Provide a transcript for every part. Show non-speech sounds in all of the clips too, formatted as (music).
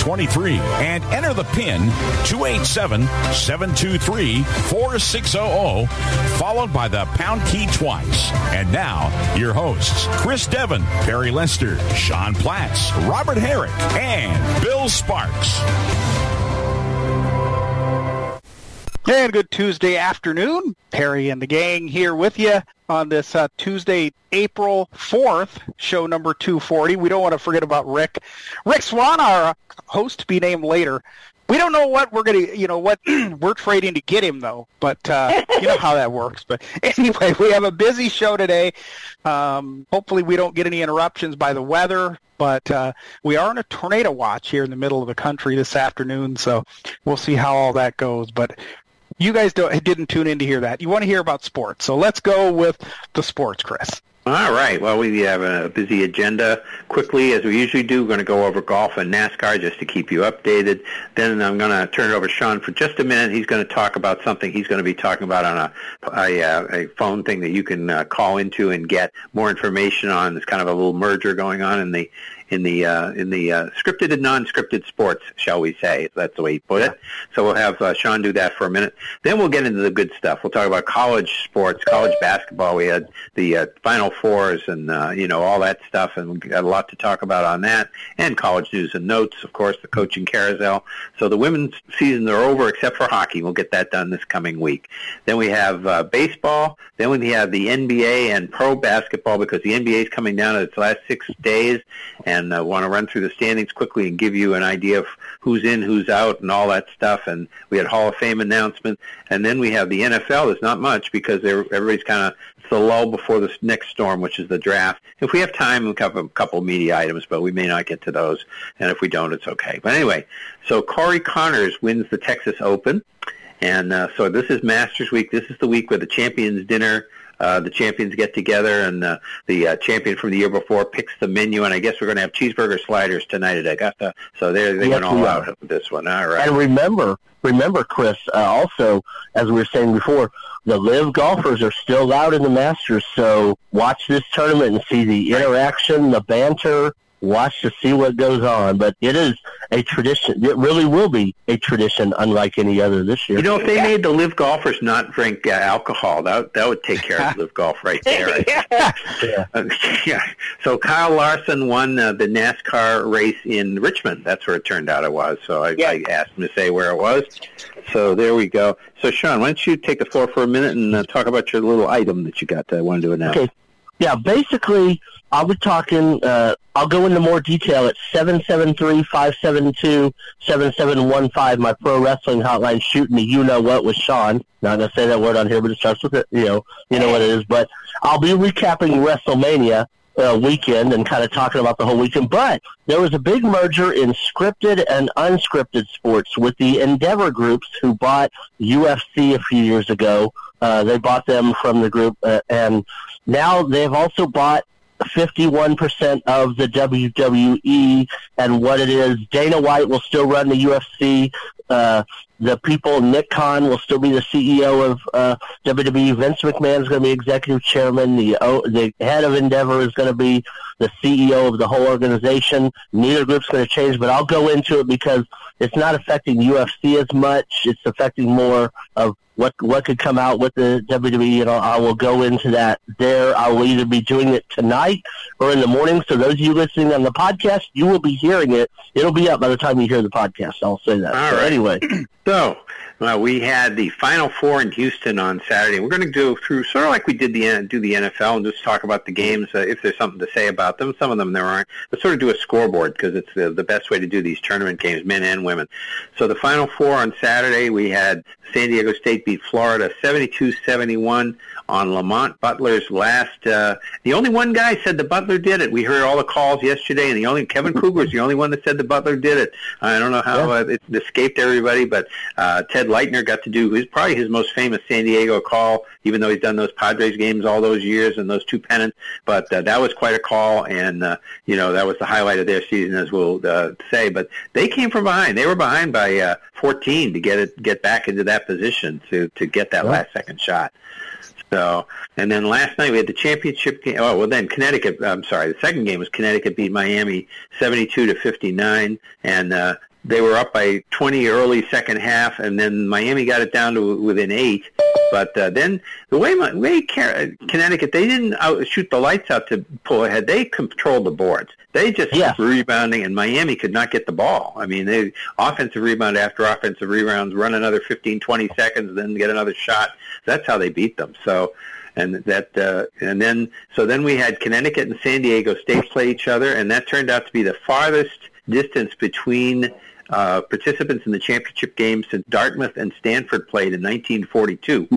646-876-9923 and enter the pin 287-723-4600 followed by the pound key twice. And now, your hosts, Chris Devon, Barry Lester, Sean Platts, Robert Herrick, and Bill Sparks. And good Tuesday afternoon. Perry and the gang here with you on this uh, Tuesday, April 4th, show number 240. We don't want to forget about Rick. Rick Swan, our host to be named later. We don't know what we're going to, you know, what (clears throat) we're trading to get him, though. But uh, you know how that works. But (laughs) anyway, we have a busy show today. Um, hopefully, we don't get any interruptions by the weather. But uh, we are in a tornado watch here in the middle of the country this afternoon, so we'll see how all that goes. But you guys didn't tune in to hear that. You want to hear about sports. So let's go with the sports, Chris. All right. Well, we have a busy agenda. Quickly, as we usually do, we're going to go over golf and NASCAR just to keep you updated. Then I'm going to turn it over to Sean for just a minute. He's going to talk about something he's going to be talking about on a a, uh, a phone thing that you can uh, call into and get more information on. There's kind of a little merger going on in the in the uh, in the uh, scripted and non-scripted sports, shall we say? That's the way he put it. So we'll have uh, Sean do that for a minute. Then we'll get into the good stuff. We'll talk about college sports, college basketball. We had the uh, Final Fours and uh, you know all that stuff, and we got a lot to talk about on that. And college news and notes, of course, the coaching carousel. So the women's seasons are over except for hockey. We'll get that done this coming week. Then we have uh, baseball. Then we have the NBA and pro basketball because the NBA is coming down to its last six days and and uh, want to run through the standings quickly and give you an idea of who's in, who's out, and all that stuff. And we had Hall of Fame announcement, and then we have the NFL. There's not much because everybody's kind of it's the lull before the next storm, which is the draft. If we have time, we'll have a couple media items, but we may not get to those. And if we don't, it's okay. But anyway, so Corey Conners wins the Texas Open. And uh, so this is Masters Week. This is the week where the Champions Dinner uh, the champions get together, and uh, the uh, champion from the year before picks the menu. And I guess we're going to have cheeseburger sliders tonight at Augusta. So they're they yes, went all out with this one. All right. And remember, remember, Chris. Uh, also, as we were saying before, the live golfers are still out in the Masters. So watch this tournament and see the interaction, the banter, watch to see what goes on. But it is a tradition. It really will be a tradition unlike any other this year. You know, if they made the live golfers not drink uh, alcohol, that that would take care of live golf right there. (laughs) (laughs) yeah. Uh, yeah. So Kyle Larson won uh, the NASCAR race in Richmond. That's where it turned out it was. So I, yeah. I asked him to say where it was. So there we go. So Sean, why don't you take the floor for a minute and uh, talk about your little item that you got that I wanted to announce? Okay. Yeah, basically, I'll be talking, uh, I'll go into more detail at 773-572-7715, my pro wrestling hotline, shooting the you-know-what with Sean. Not to say that word on here, but it starts with it, you know, you know what it is. But I'll be recapping WrestleMania uh, weekend and kind of talking about the whole weekend. But there was a big merger in scripted and unscripted sports with the Endeavor groups who bought UFC a few years ago. Uh, they bought them from the group, uh, and now they've also bought 51% of the WWE and what it is. Dana White will still run the UFC. Uh, the people, Nick Khan will still be the CEO of uh, WWE. Vince McMahon is going to be executive chairman. The uh, the head of Endeavor is going to be the CEO of the whole organization. Neither group's going to change, but I'll go into it because it's not affecting UFC as much. It's affecting more of what what could come out with the WWE, and I'll, I will go into that there. I will either be doing it tonight or in the morning. So those of you listening on the podcast, you will be hearing it. It'll be up by the time you hear the podcast. I'll say that. All so right. Anyway, (clears throat) so Well, we had the Final Four in Houston on Saturday. We're going to go through sort of like we did the do the NFL and just talk about the games uh, if there's something to say about them. Some of them there aren't, but sort of do a scoreboard because it's the, the best way to do these tournament games, men and women. So the Final Four on Saturday, we had San Diego State beat Florida 72-71 on Lamont Butler's last. Uh, the only one guy said the Butler did it. We heard all the calls yesterday, and the only Kevin Kugler is the only one that said the Butler did it. I don't know how yeah. uh, it escaped everybody, but uh, Ted Leitner got to do. Was probably his most famous San Diego call, even though he's done those Padres games all those years and those two pennants. But uh, that was quite a call, and uh, you know that was the highlight of their season, as we'll uh, say. But they came from behind. They were behind by uh, 14 to get it get back into that position to to get that yeah. last second shot. So, and then last night we had the championship game. Oh, well, then Connecticut. I'm sorry, the second game was Connecticut beat Miami 72 to 59, and uh, they were up by 20 early second half, and then Miami got it down to within eight. But uh, then the way my, way Connecticut, they didn't out, shoot the lights out to pull ahead. They controlled the boards. They just yeah. rebounding, and Miami could not get the ball. I mean, they offensive rebound after offensive rebounds, run another 15, 20 seconds, then get another shot. That's how they beat them. So and that uh, and then so then we had Connecticut and San Diego State play each other, and that turned out to be the farthest distance between uh, participants in the championship game since Dartmouth and Stanford played in 1942,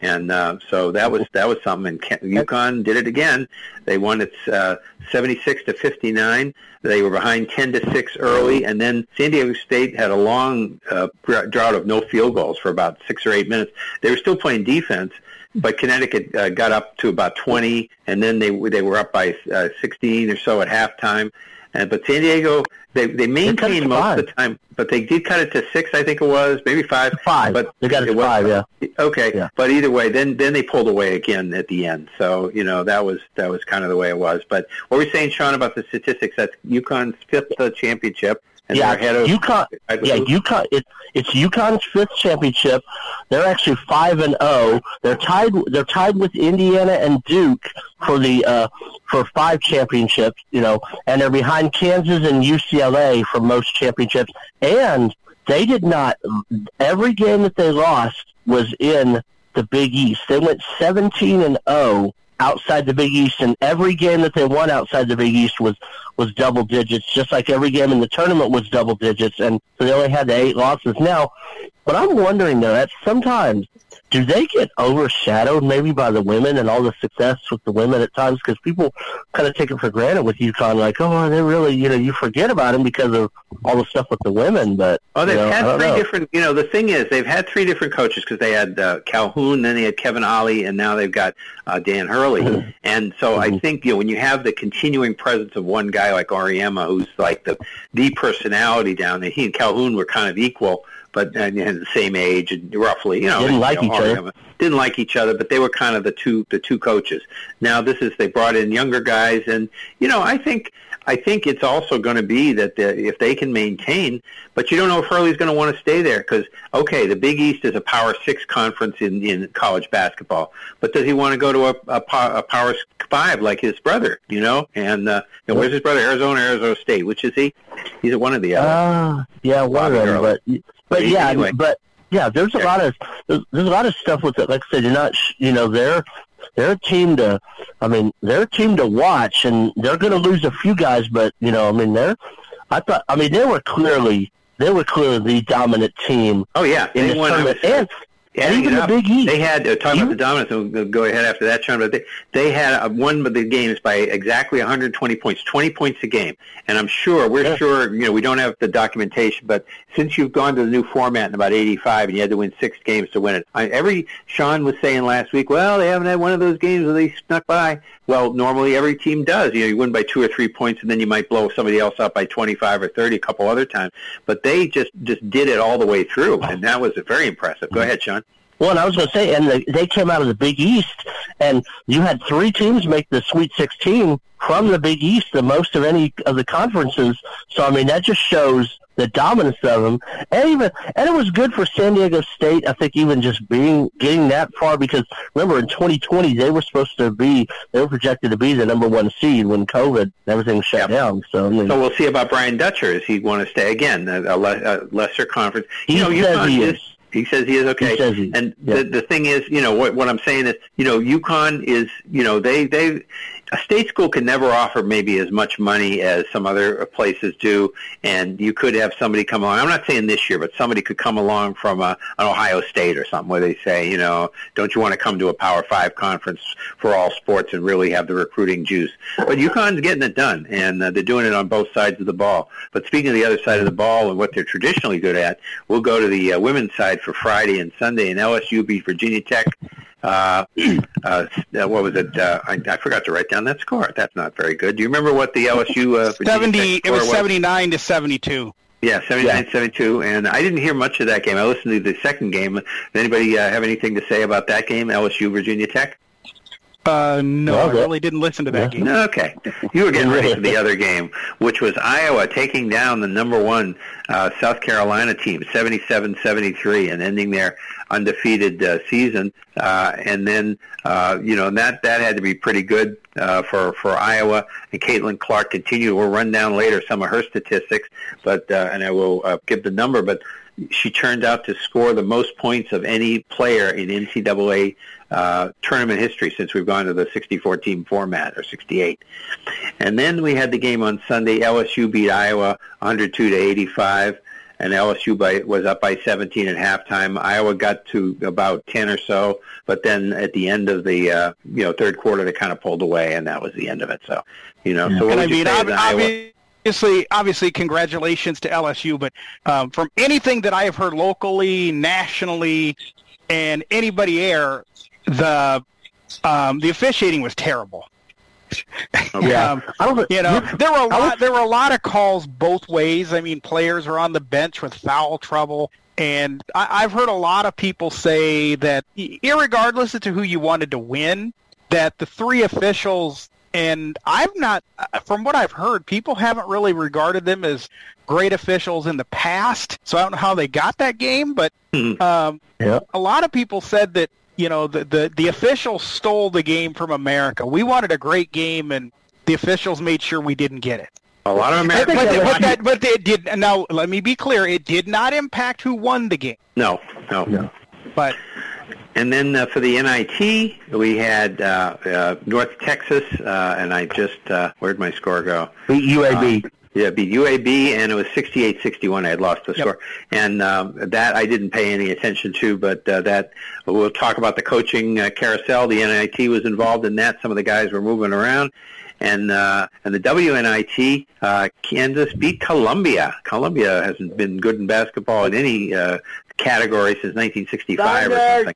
and uh, so that was that was something. And UConn did it again. They won it uh, 76 to 59. They were behind 10 to six early, and then San Diego State had a long uh, drought of no field goals for about six or eight minutes. They were still playing defense, but Connecticut uh, got up to about 20, and then they they were up by uh, 16 or so at halftime. And but San Diego, they they maintained most five. of the time, but they did cut it to six, I think it was, maybe five. Five, but they got it, it to five, yeah. Okay, yeah. but either way, then then they pulled away again at the end. So you know that was that was kind of the way it was. But what were you saying, Sean, about the statistics? That's UConn's fifth uh, championship. And yeah, ahead of, UConn. Yeah, UConn. It, it's UConn's fifth championship. They're actually five and zero. Oh. They're tied. They're tied with Indiana and Duke for the uh, for five championships. You know, and they're behind Kansas and UCLA for most championships. And they did not. Every game that they lost was in the Big East. They went seventeen and zero oh outside the Big East, and every game that they won outside the Big East was was double digits, just like every game in the tournament was double digits, and so they only had the eight losses. Now, what I'm wondering though, that sometimes do they get overshadowed maybe by the women and all the success with the women at times because people kind of take it for granted with UConn, like, oh, they really, you know, you forget about them because of all the stuff with the women. But oh, they've you know, had three know. different. You know, the thing is, they've had three different coaches because they had uh, Calhoun, then they had Kevin Ollie, and now they've got uh, Dan Hurley. Mm-hmm. And so mm-hmm. I think you know when you have the continuing presence of one guy like Auriemma, who's like the the personality down there. He and Calhoun were kind of equal but uh, and, and the same age and roughly, you know, didn't like you know, each other. Didn't like each other, but they were kind of the two the two coaches. Now this is they brought in younger guys, and you know, I think I think it's also going to be that the, if they can maintain, but you don't know if Hurley's going to want to stay there because okay, the Big East is a Power Six conference in in college basketball, but does he want to go to a, a, a Power Five like his brother? You know, and uh, you know, where's his brother? Arizona, Arizona State. Which is he? He's one of the other. Uh, yeah, one of them, but but yeah, anyway. but yeah, there's a lot of there's, there's a lot of stuff with it. Like I said, you're not you know they're they're a team to I mean they're a team to watch, and they're going to lose a few guys, but you know I mean they're I thought I mean they were clearly they were clearly the dominant team. Oh yeah, in they this tournament, and yeah, even the. Big East. They had uh, talking about the dominance. And we'll go ahead after that, Sean. But they they had uh, won the games by exactly 120 points, 20 points a game. And I'm sure we're yeah. sure you know we don't have the documentation, but since you've gone to the new format in about 85 and you had to win six games to win it, I, every Sean was saying last week, well, they haven't had one of those games where they snuck by. Well, normally every team does. You know, you win by two or three points, and then you might blow somebody else up by 25 or 30 a couple other times. But they just just did it all the way through, and that was very impressive. Go ahead, Sean. Well, and I was going to say, and the, they came out of the Big East, and you had three teams make the Sweet 16 from the Big East, the most of any of the conferences. So, I mean, that just shows the dominance of them, and even and it was good for San Diego State. I think even just being getting that far because remember in 2020 they were supposed to be they were projected to be the number one seed when COVID everything shut yep. down. So, I mean, so we'll see about Brian Dutcher. Is he want to stay again a, a, le- a lesser conference? He you know, says he is. He says he is okay. He says he- and yeah. the the thing is, you know, what what I'm saying is, you know, UConn is, you know, they they a state school can never offer maybe as much money as some other places do, and you could have somebody come along. I'm not saying this year, but somebody could come along from a, an Ohio State or something where they say, you know, don't you want to come to a Power Five conference for all sports and really have the recruiting juice? But UConn's getting it done, and uh, they're doing it on both sides of the ball. But speaking of the other side of the ball and what they're traditionally good at, we'll go to the uh, women's side for Friday and Sunday, and LSU beat Virginia Tech uh, (clears throat) uh, what was it? Uh, I, I forgot to write down that score. That's not very good. Do you remember what the LSU uh, Seventy. It was score seventy-nine to seventy-two. Yeah, 79-72, and I didn't hear much of that game. I listened to the second game. Does anybody uh, have anything to say about that game, LSU Virginia Tech? Uh, no, Well, I that- really didn't listen to that game. Okay. You were getting ready for the other game, which was Iowa taking down the number one uh, South Carolina team, 77-73, and ending their undefeated uh, season. Uh, and then, uh, you know, that that had to be pretty good uh, for for Iowa. And Caitlin Clark continued. We'll run down later some of her statistics, but uh, and I will uh, give the number, but she turned out to score the most points of any player in NCAA uh, tournament history since we've gone to the 64 team format or 68. And then we had the game on Sunday. LSU beat Iowa 102 to 85, and LSU by, was up by 17 at halftime. Iowa got to about 10 or so, but then at the end of the uh, you know third quarter they kind of pulled away, and that was the end of it. So you know, so what And I would you mean, say ob- of Iowa? obviously, obviously, congratulations to LSU. But um, from anything that I have heard locally, nationally, and anybody air, the um, the officiating was terrible. Yeah. Um, I don't. you know, there were a lot. was- There were a lot of calls both ways. I mean, players are on the bench with foul trouble, and I, I've heard a lot of people say that, irregardless as to who you wanted to win, that the three officials and I've not, uh, from what I've heard, people haven't really regarded them as great officials in the past. So I don't know how they got that game, but Mhm. um, Yeah. a lot of people said that you know the, the the officials stole the game from America. We wanted a great game, and the officials made sure we didn't get it. a lot of Americans. but, that but, was- that, but it did. Now let me be clear: it did not impact who won the game. no, no, No. But And then uh, for the NIT, we had uh, uh, North Texas, uh, and I just uh, where'd my score go? Beat UAB. Yeah, beat UAB, and it was 68-61. I had lost the score, and um, that I didn't pay any attention to. But uh, that we'll talk about the coaching uh, carousel. The NIT was involved in that. Some of the guys were moving around, and uh, and the WNIT, uh, Kansas beat Columbia. Columbia hasn't been good in basketball in any uh, category since 1965 or something.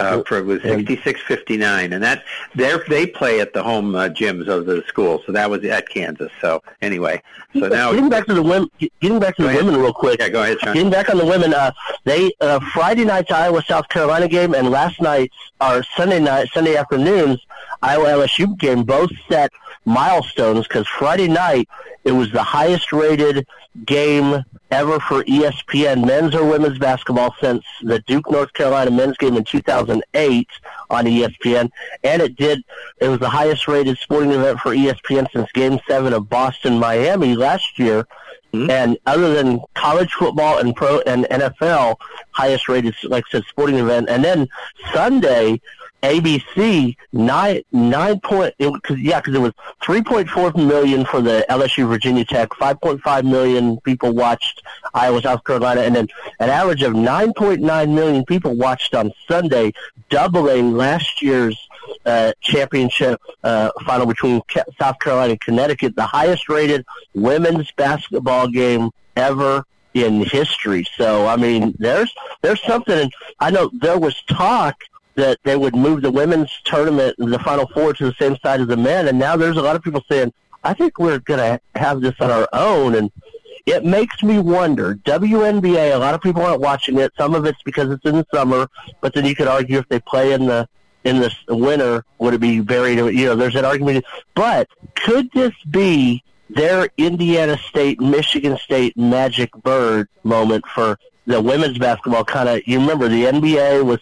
Uh, for, it was 66-59, and that they they play at the home uh, gyms of the school, so that was at Kansas. So anyway, so now getting back to the women, getting back to the ahead. women real quick. yeah, go ahead, Sean. Getting back on the women, uh, they uh, Friday night's Iowa South Carolina game and last night's or Sunday night Sunday afternoons Iowa LSU game both set milestones because Friday night it was the highest rated game ever for ESPN men's or women's basketball since the Duke North Carolina men's game in 2008 on ESPN, and it did it was the highest rated sporting event for ESPN since Game Seven of Boston Miami last year. Mm-hmm. And other than college football and pro and NFL, highest rated, like I said, sporting event. And then Sunday, ABC nine nine point it, cause, yeah because it was three point four million for the LSU Virginia Tech, five point five million people watched Iowa South Carolina, and then an average of nine point nine million people watched on Sunday, doubling last year's uh, championship uh, final between South Carolina and Connecticut, the highest rated women's basketball game ever in history. So I mean, there's there's something. And I know there was talk that they would move the women's tournament, the Final Four, to the same side as the men, and now there's a lot of people saying, I think we're going to have this on our own, and it makes me wonder. WNBA, a lot of people aren't watching it. Some of it's because it's in the summer, but then you could argue if they play in the in the winter, would it be very? You know, there's that argument. But could this be their Indiana State, Michigan State magic bird moment for the women's basketball? Kind of, you remember the NBA was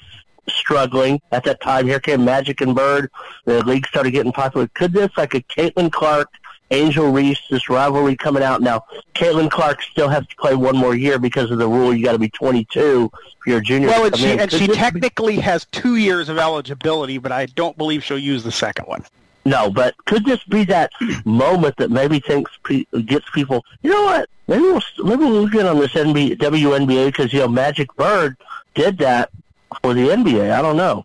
struggling at that time. Here came Magic and Bird. The league started getting popular. Could this, like a Caitlin Clark Angel Reese, this rivalry coming out now. Caitlin Clark still has to play one more year because of the rule. You got to be 22 for your junior. Well, and she and she this be- technically has two years of eligibility, but I don't believe she'll use the second one. No, but could this be that moment that maybe thinks pe- gets people? You know what? Maybe we'll maybe we'll get on this NBA, WNBA because you know Magic Bird did that for the NBA. I don't know.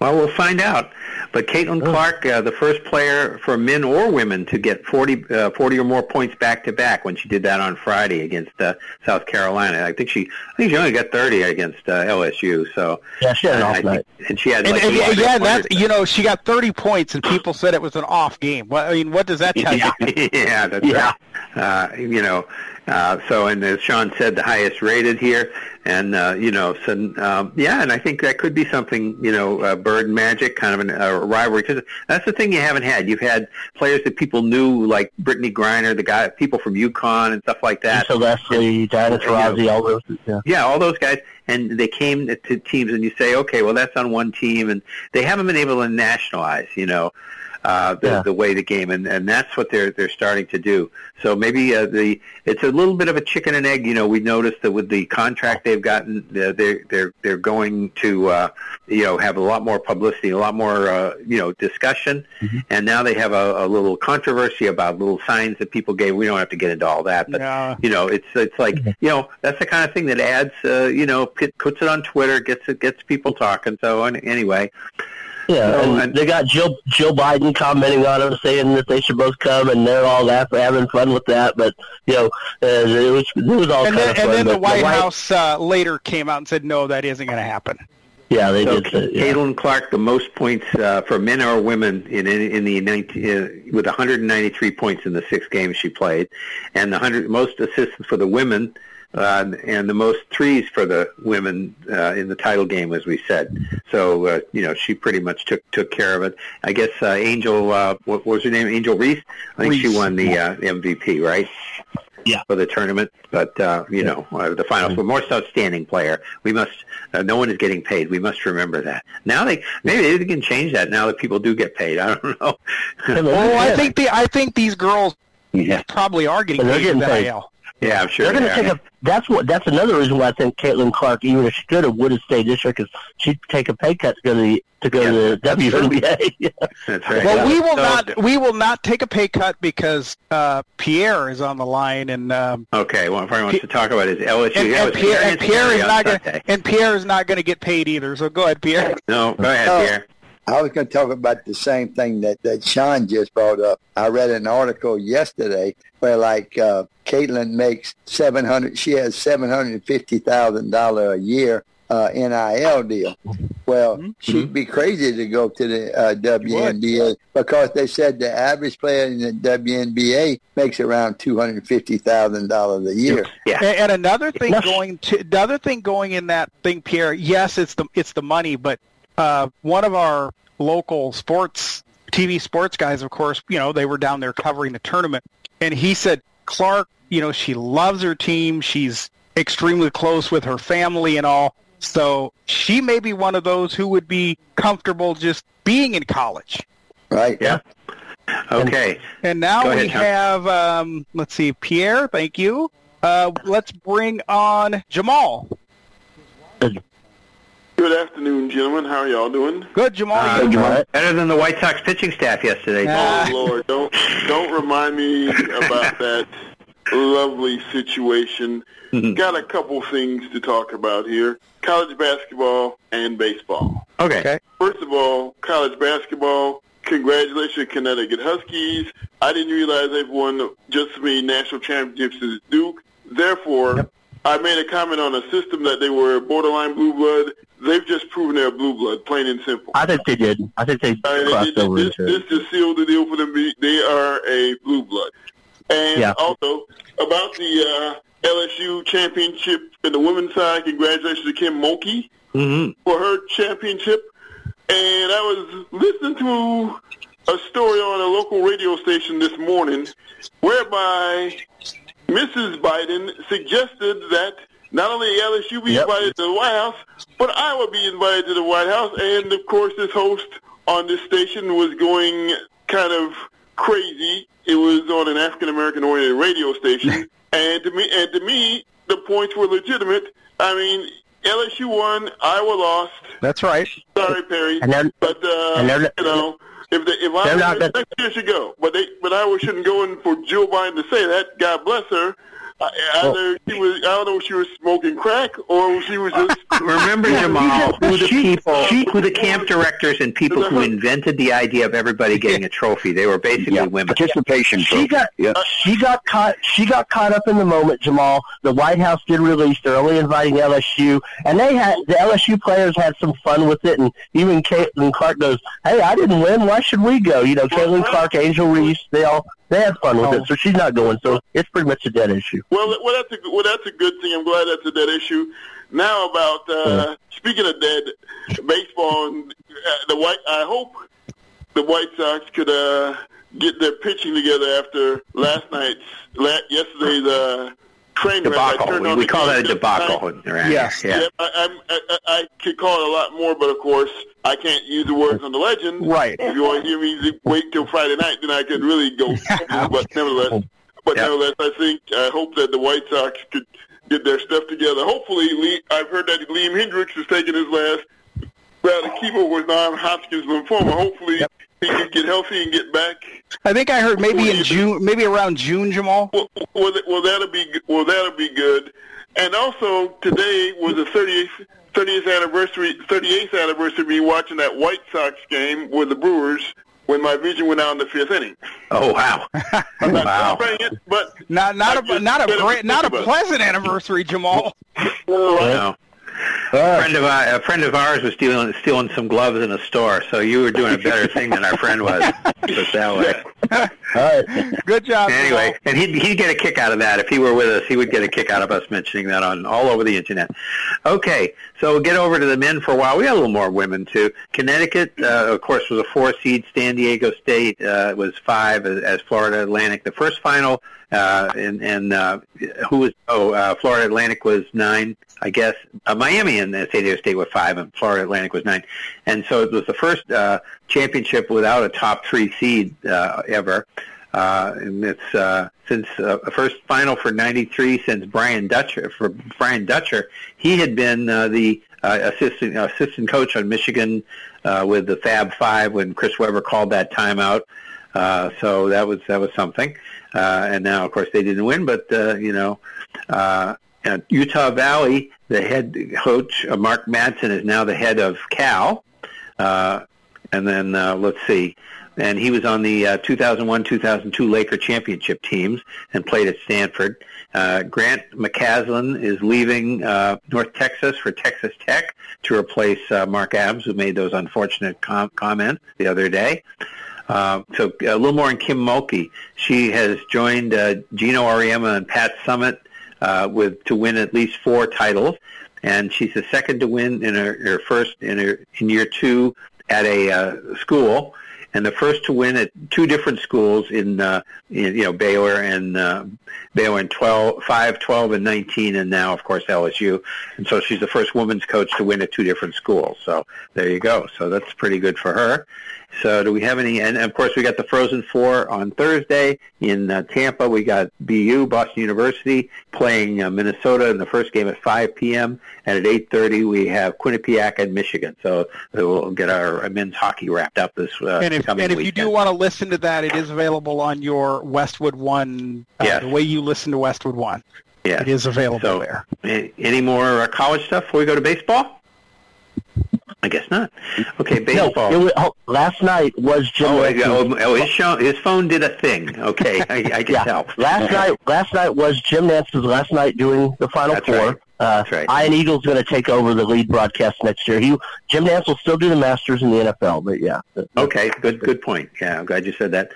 Well, we'll find out. But Caitlin Clark, uh, the first player for men or women to get 40, uh, 40 or more points back to back when she did that on Friday against uh, South Carolina. I think she, I think she only got 30 against uh, LSU. So Yeah, she had an uh, off night. think- and she had And, like and, 11 yeah, that's you know she got 30 points, and people said it was an off game. What I mean, what does that tell you? (laughs) yeah, that's Yeah. right. Uh, you know, uh, so and as Sean said, the highest rated here, and uh, you know, so um, yeah, and I think that could be something. You know, uh, Bird Magic, kind of an, a rivalry, because that's the thing you haven't had. You've had players that people knew, like Brittney Griner, the guy, people from UConn and stuff like that. Lisa Leslie, Diana Taurasi, all those. Yeah. Yeah, all those guys, and they came to teams, and you say, okay, well, that's on one team, and they haven't been able to nationalize, you know, uh, the, Yeah. the way the game, and, and that's what they're they're starting to do. So maybe uh, the it's a little bit of a chicken and egg. You know, we noticed that with the contract they've gotten, they're they're they're, they're going to uh, you know have a lot more publicity, a lot more uh, you know discussion, and now they have a, a little controversy about little signs that people gave. We don't have to get into all that, but Yeah. you know, it's it's like you know that's the kind of thing that adds uh, you know put, puts it on Twitter, gets it gets people talking. So anyway, Yeah, So, and, and- they got Jill Jill Biden commenting on it, saying that they should both come, and they're all that having fun with that. But you know, uh, it was it was all And kind then, of and then the but White House uh, later came out and said, no, that isn't going to happen. yeah, they so did. Say, yeah. Caitlin Clark, the most points uh, for men or women in in, in the 19, uh, with 193 points in the six games she played, and the hundred most assists for the women. Uh, and the most threes for the women uh, in the title game, as we said. So uh, you know she pretty much took took care of it. I guess uh, Angel, uh, what, what was her name? Angel Reese. I think she won the uh, MVP, right? Yeah. For the tournament, but uh, you know uh, the finals for most outstanding player. We must. Uh, no one is getting paid. We must remember that. Now they maybe they can change that. Now that people do get paid, I don't (laughs) know. Oh, I think the I think these girls yeah, probably are getting They're paid getting paid. NIL. Yeah, I'm sure. They're going to are. take a. That's what. That's another reason why I think Caitlin Clark, even if she could have, would have stayed this year because she'd take a pay cut to go to the to go Yeah, to the that's. WNBA. (laughs) That's right. Well, we will So- not we will not take a pay cut because uh, Pierre is on the line, and um, Okay, well, if anyone wants to talk about is LSU. and, yeah, and it's Pierre, and Pierre is not going and Pierre is not going to get paid either. So go ahead, Pierre. No, go ahead, Oh. Pierre. I was going to talk about the same thing that, that Sean just brought up. I read an article yesterday where like uh, Caitlin makes seven hundred. She has seven hundred and fifty thousand dollar a year uh, NIL deal. Well, she'd be crazy to go to the uh, WNBA because they said the average player in the WNBA makes around two hundred fifty thousand dollars a year. Yeah. And, and another thing going to the other thing going in that thing, Pierre. Yes, it's the it's the money, but uh, one of our local sports TV sports guys, of course, you know, they were down there covering the tournament, and he said Clark, you know, she loves her team. She's extremely close with her family and all. So she may be one of those who would be comfortable just being in college. Right? Yeah. Okay. And now Go ahead, we Tom. have, um, let's see, Pierre, thank you. Uh, let's bring on Jamal. Good afternoon, gentlemen. How are y'all doing? Good, Jamal. Uh, you- Right? better than the White Sox pitching staff yesterday. Ah. Oh Lord, don't don't remind me about that lovely situation. (laughs) Got a couple things to talk about here: college basketball and baseball. Okay. Okay. First of all, college basketball. Congratulations, Connecticut Huskies. I didn't realize they've won just as many national championships as Duke. Therefore, I made a comment on a system that they were borderline blue blood. They've just proven they're blue blood, plain and simple. I think they did. I think they crossed this, over this, into this just sealed the deal for them. They are a blue blood. And Yeah. also about the uh, LSU championship in the women's side. Congratulations to Kim Mulkey hmm for her championship. And I was listening to a story on a local radio station this morning whereby Mrs. Biden suggested that not only LSU be Yep. invited to the White House, but I would be invited to the White House. And of course, this host on this station was going kind of crazy. It was on an African American oriented radio station, (laughs) and to me, and to me, the points were legitimate. I mean, LSU won, Iowa lost. That's right. Sorry, Perry, And they're- but uh, and they're- you know, if they, if I next year should go, but they but Iowa shouldn't go in for Jill Biden to say that. God bless her. I, either oh. she was, I don't know if she was smoking crack or she was just. (laughs) Remember, Jamal, who the people, who the camp directors and people who invented the idea of everybody getting a trophy. They were basically Yeah, women. participation She trophy. got Yeah. she got caught she got caught up in the moment, Jamal. The White House did release they're only inviting LSU and they had the LSU players had some fun with it and even Caitlin Clark goes, Hey, I didn't win, why should we go? You know, Caitlin Clark, Angel Reese, they all they had fun with it, so she's not going, so it's pretty much a dead issue. Well, well, that's a well, that's a good thing. I'm glad that's a dead issue. Now about uh, speaking of dead baseball, and uh, the white. I hope the White Sox could uh, get their pitching together after last night's, la- yesterday's uh, train wreck. I Debacle. turned We, on we the call that a debacle. tonight. around Yes. Yeah. Yeah, I, I'm, I, I I could call it a lot more, but of course I can't use the words on the legend. Right. If you want to hear me wait till Friday night, then I could really go. (laughs) but nevertheless, but Yeah. nevertheless, I think I hope that the White Sox could get their stuff together. Hopefully, Lee, I've heard that Liam Hendriks is taking his last round of chemo with non-Hodgkin's lymphoma. Hopefully, he can get healthy and get back. I think I heard maybe in June, maybe around June, Jamal. Well, well, well, that'll be well, that'll be good. And also, today was the 30th 30th anniversary 38th anniversary of me watching that White Sox game with the Brewers when my vision went out in the fifth inning. Oh wow! (laughs) I'm not wow! celebrating it, but Not not I a just not a great not a about pleasant anniversary, Jamal. No. A friend of our, a friend of ours was stealing stealing some gloves in a store, so you were doing a better thing than our friend was. Put that way. All right. (laughs) Good job. Anyway, and he'd he'd get a kick out of that if he were with us. He would get a kick out of us mentioning that on all over the internet. Okay, so we'll get over to the men for a while. We got a little more women too. Connecticut, uh, of course, was a four seed. San Diego State uh, was five as, as Florida Atlantic. The first final, uh, and and uh, who was oh uh, Florida Atlantic was nine, I guess. Uh, Miami and uh, San Diego State were five, and Florida Atlantic was nine. And so it was the first uh, championship without a top three seed uh, ever. Uh, and it's uh, since uh, first final for '93 since Brian Dutcher. For Brian Dutcher, he had been uh, the uh, assistant assistant coach on Michigan uh, with the Fab Five when Chris Webber called that timeout. Uh, so that was that was something. Uh, and now, of course, they didn't win, but uh, you know, uh, at Utah Valley, the head coach uh, Mark Madsen is now the head of Cal. Uh, and then uh, let's see, and he was on the uh, 2001-2002 Laker championship teams and played at Stanford. Uh, Grant McCasland is leaving uh, North Texas for Texas Tech to replace uh, Mark Adams, who made those unfortunate com- comments the other day. Uh, so a little more on Kim Mulkey. She has joined uh, Geno Auriemma and Pat Summitt uh, with to win at least four titles, and she's the second to win in her, her first in her in year two at a uh, school, and the first to win at two different schools in, uh, in you know Baylor and uh, Baylor in 12, 5, 12, and 19, and now of course LSU. And so she's the first women's coach to win at two different schools. So there you go. So that's pretty good for her. So do we have any? And of course, we got the Frozen Four on Thursday in uh, Tampa. We got BU, Boston University, playing uh, Minnesota in the first game at 5 p.m. And at 8:30, we have Quinnipiac and Michigan. So we'll get our men's hockey wrapped up this uh, and if coming and if you do want to listen to that, it is available on your Westwood One. Uh, Yes. The way you listen to Westwood One, yeah. it is available So, there. any more uh, college stuff before we go to baseball? I guess not. Okay, baseball. No, it was, oh, last night was oh, Jim. Oh, oh, oh, his, show, his phone did a thing. Okay, I, I can (laughs) yeah. tell. Last night, last night was Jim Nantz's last night doing the Final That's Four. right. Uh, right. Ian Eagle's going to take over the lead broadcast next year. He Jim Nantz will still do the Masters in the NFL, but yeah. Okay, good good point. Yeah, I'm glad you said that.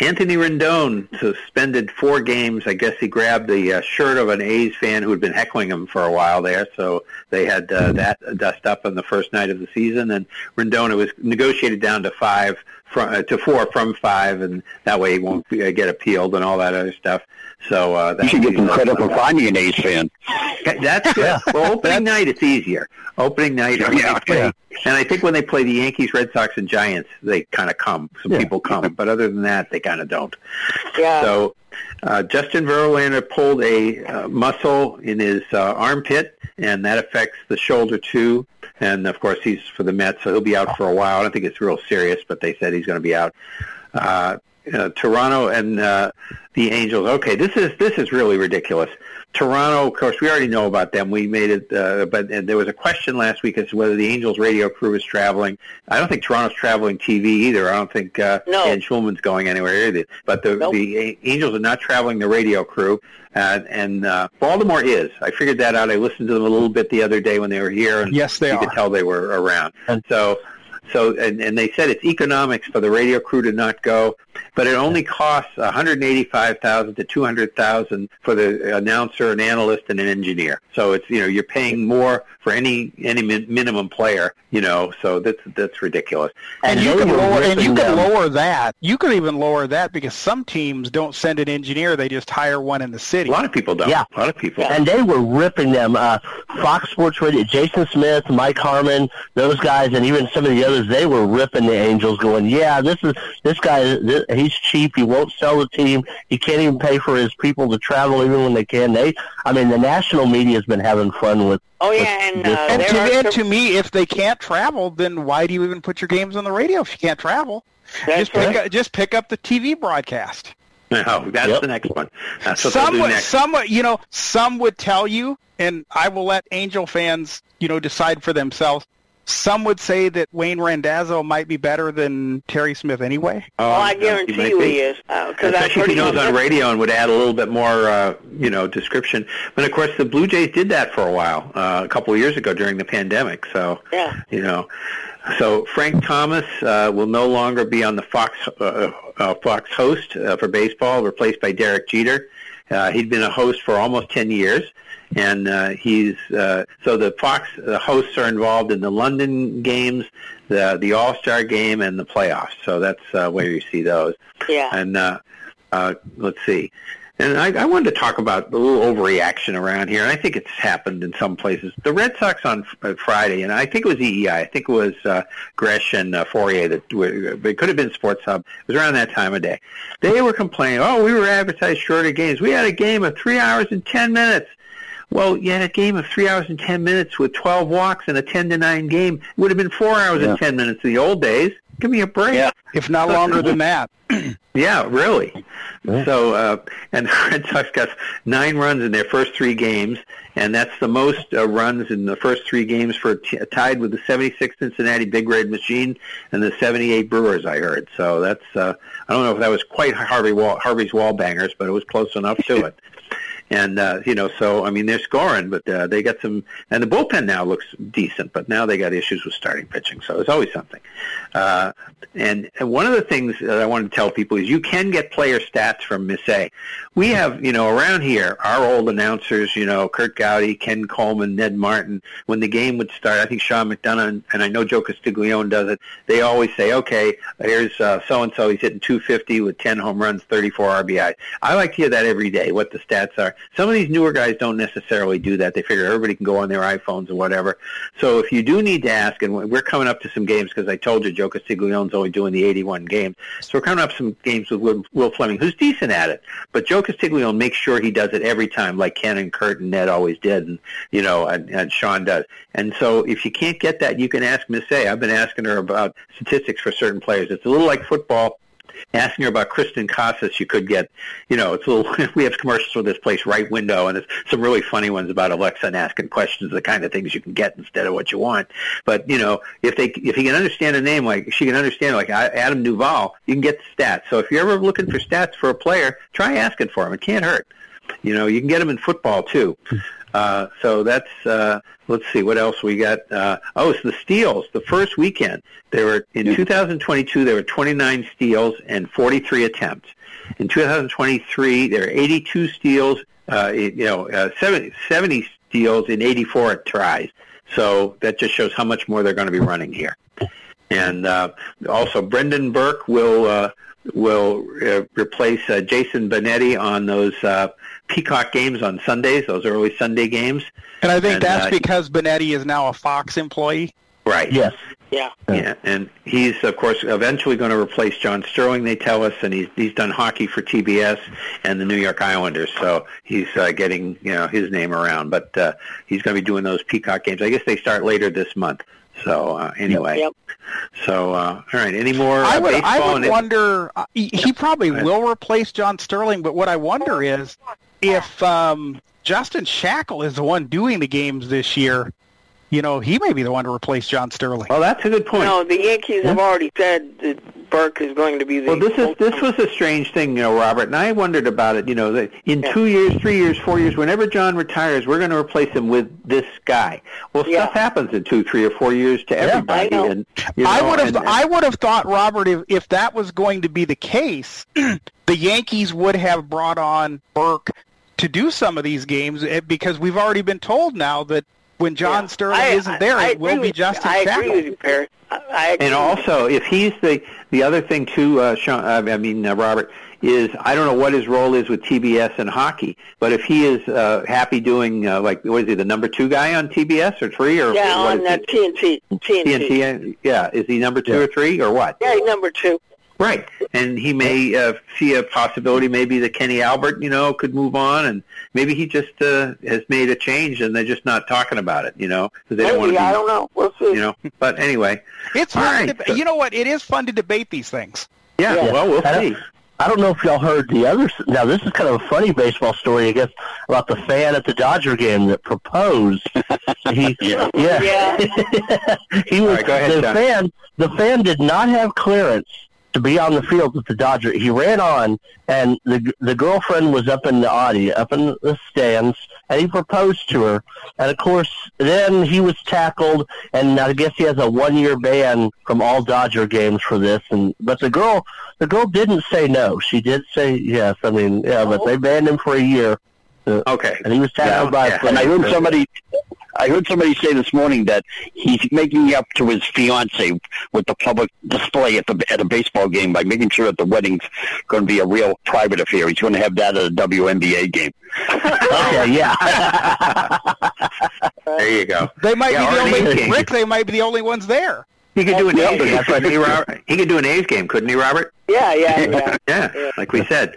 Anthony Rendon suspended four games. I guess he grabbed the uh, shirt of an A's fan who had been heckling him for a while there, so they had uh, that dust up on the first night of the season. And Rendon it was negotiated down to five from uh, to four from five, and that way he won't uh, get appealed and all that other stuff. So uh, that You should get some credit for finding an A's fan. That's good. Well, opening night it's easier. Opening night, I mean, Yeah, play, yeah. and I think when they play the Yankees, Red Sox, and Giants, they kind of come. Some Yeah. people come, but other than that, they kind of don't. Yeah. So uh, Justin Verlander pulled a uh, muscle in his uh, armpit, and that affects the shoulder too. And of course, he's for the Mets, so he'll be out for a while. I don't think it's real serious, but they said he's going to be out. Uh, uh, Toronto and uh, the Angels. Okay, this is this is really ridiculous. Toronto, of course, we already know about them. We made it, uh, but and there was a question last week as to whether the Angels radio crew is traveling. I don't think Toronto's traveling TV either. I don't think uh, No. Dan Shulman's going anywhere either. But the Nope. the A- Angels are not traveling the radio crew, uh, and uh, Baltimore is. I figured that out. I listened to them a little bit the other day when they were here, and Yes, they you are. could tell they were around. And so. So and, and they said it's economics for the radio crew to not go, but it only costs one hundred eighty-five thousand to two hundred thousand for the announcer, an analyst, and an engineer. So it's you know you're paying more for any any min- minimum player, you know. So that's that's ridiculous. And, you can lower and you can lower that. You can even lower that because some teams don't send an engineer; they just hire one in the city. A lot of people don't. Yeah. A lot of people. and they were ripping them. Uh, Fox Sports Radio, Jason Smith, Mike Harmon, those guys, and even some of the others, they were ripping the Angels, going, "Yeah, this is this guy. This, he's cheap. He won't sell the team. He can't even pay for his people to travel, even when they can." They, I mean, the national media has been having fun with. oh yeah, and uh, And to, are and to me, if they can't travel, then why do you even put your games on the radio if you can't travel? That's just pick right. up, just pick up the TV broadcast. No, that's Yep. the next one. That's what some do would, next. some would- you know, some would tell you, and I will let Angel fans, you know, decide for themselves. Some would say that Wayne Randazzo might be better than Terry Smith anyway. Oh, I Um, guarantee might you be. he is. Uh, 'cause I've Especially if he him knows on radio and would add a little bit more, uh, you know, description. But of course, the Blue Jays did that for a while, uh, a couple of years ago during the pandemic. So, Yeah. you know, so Frank Thomas uh, will no longer be on the Fox uh, uh, Fox host uh, for baseball, replaced by Derek Jeter. Uh, he'd been a host for almost ten years, and uh, he's uh, so the Fox uh, hosts are involved in the London games, the the All Star game, and the playoffs. So that's uh, where you see those. Yeah. And uh, uh, let's see. And I, I wanted to talk about a little overreaction around here, and I think it's happened in some places. The Red Sox on uh, Friday, and I think it was EEI, I think it was uh, Gresh and uh, Fauria that were, it could have been Sports Hub. It was around that time of day. They were complaining, oh, we were advertised shorter games. We had a game of three hours and ten minutes. Well, you had a game of three hours and ten minutes with twelve walks and a ten to nine game. It would have been four hours and ten minutes in the old days. Give me a break. Yeah, if not longer than that. (clears throat) Yeah, really. So, uh, and the (laughs) Red Sox got nine runs in their first three games, and that's the most uh, runs in the first three games for t- tied with the 76 Cincinnati Big Red Machine and the 78 Brewers. I heard. So that's uh, I don't know if that was quite Harvey Wall, Harvey's wall bangers, but it was close enough to (laughs) it. And uh, you know, so I mean, they're scoring, but uh, they got some, and the bullpen now looks decent, but now they got issues with starting pitching, so it's always something. Uh, and, and one of the things that I want to tell people is you can get player stats from Miss A. We have, you know, around here, our old announcers, you know, Curt Gowdy, Ken Coleman, Ned Martin, when the game would start, I think Sean McDonough, and, and I know Joe Castiglione does it, they always say, okay, here's uh, so-and-so, he's hitting 250 with 10 home runs, 34 RBI. I like to hear that every day, what the stats are. Some of these newer guys don't necessarily do that. They figure everybody can go on their iPhones or whatever. So if you do need to ask, and we're coming up to some games because I told you Joe Castiglione's only doing the 81 games, so we're coming up some games with Will, Will Fleming, who's decent at it. But Joe Castiglione makes sure he does it every time, like Ken and Curt and Ned always did, and you know, and, and Sean does. And so if you can't get that, you can ask Miss A. I've been asking her about statistics for certain players. It's a little like football asking her about Triston Casas, you could get, you know, it's a little, (laughs) we have commercials for this place, Rite Window, and it's some really funny ones about Alexa and asking questions, the kind of things you can get instead of what you want. But, you know, if they, if you can understand a name like, she can understand like Adam Duvall, you can get the stats. So if you're ever looking for stats for a player, try asking for them. It can't hurt. You know, you can get them in football too. Uh, so that's uh, let's see what else we got. Uh, oh, it's the steals. The first weekend there were in 2022 there were 29 steals and 43 attempts. In 2023 there were 82 steals. Uh, you know, uh, 70, 70 steals in 84 tries. So that just shows how much more they're going to be running here. And uh, also, Brendan Burke will uh, will uh, replace uh, Jason Benetti on those uh, Peacock games on Sundays, those early Sunday games. And I think And, that's uh, because Benetti is now a Fox employee. Right. Yes. Yeah. Yeah, and he's of course eventually going to replace John Sterling. They tell us, and he's he's done hockey for TBS and the New York Islanders, so he's uh, getting you know his name around. But uh, he's going to be doing those Peacock games. I guess they start later this month. So uh, anyway, Yep. so uh, all right. Any more uh, I would. I would And it- wonder. uh, He, he probably will replace John Sterling, but what I wonder is if um, Justin Shackil is the one doing the games this year. You know, he may be the one to replace John Sterling. Well, that's a good point. No, the Yankees have already said that Burke is going to be the. Well, this is this was a strange thing, you know, Robert, and I wondered about it. You know, that in two years, three years, four years, whenever John retires, we're going to replace him with this guy. Well, Yeah. stuff happens in two, three, or four years to everybody, know. and you know, I would have and- I would have thought Robert if if that was going to be the case, (clears throat) the Yankees would have brought on Burke to do some of these games eh, because we've already been told now that when John Yeah. Sterling I- isn't there, I it will be with- Justin I Shackil. agree with you, Perry. I, I agree. And also, if he's the the other thing too, uh, Sean, I mean uh, Robert, is I don't know what his role is with TBS and hockey, but if he is uh, happy doing uh, like what is he the number two guy on TBS or three or yeah, what on is that TNT. he? TNT. TNT? Yeah, is he number two or three or what? Yeah, number two. Right, and he may uh, see a possibility. Maybe that Kenny Albert, you know, could move on, and maybe he just uh, has made a change, and they're just not talking about it, you know, because they don't want Maybe, to I don't know. We'll see. you know. But anyway, It's fun right, to you know what? It is fun to debate these things. yeah. Yeah. Well, we'll I see. don't- I don't know if y'all heard the other. Now, this is kind of a funny baseball story, I guess, about the fan at the Dodger game that proposed. He, (laughs) yeah, Yeah. (laughs) he was right, ahead, the John. fan. The fan did not have clearance to be on the field with the Dodger. He ran on, and the the girlfriend was up in the audience, up in the stands, and he proposed to her. And of course, then he was tackled, and I guess he has a one year ban from all Dodger games for this. And but the girl, the girl didn't say no. She did say yes. I mean, yeah, but they banned him for a year, uh, Okay. and he was tackled Yeah, by yeah. And I heard somebody, I heard somebody say this morning that he's making up to his fiance with the public display at the at a baseball game by making sure that the wedding's going to be a real private affair. He's going to have that at a WNBA game. (laughs) okay, yeah. There you go. They might Yeah, be the only A's. Rick. They might be the only ones there. He could do an Yeah, A's game, that's right. couldn't he, Robert? He could do an A's game, couldn't he, Robert? Yeah, yeah, yeah. yeah, Yeah. like we said.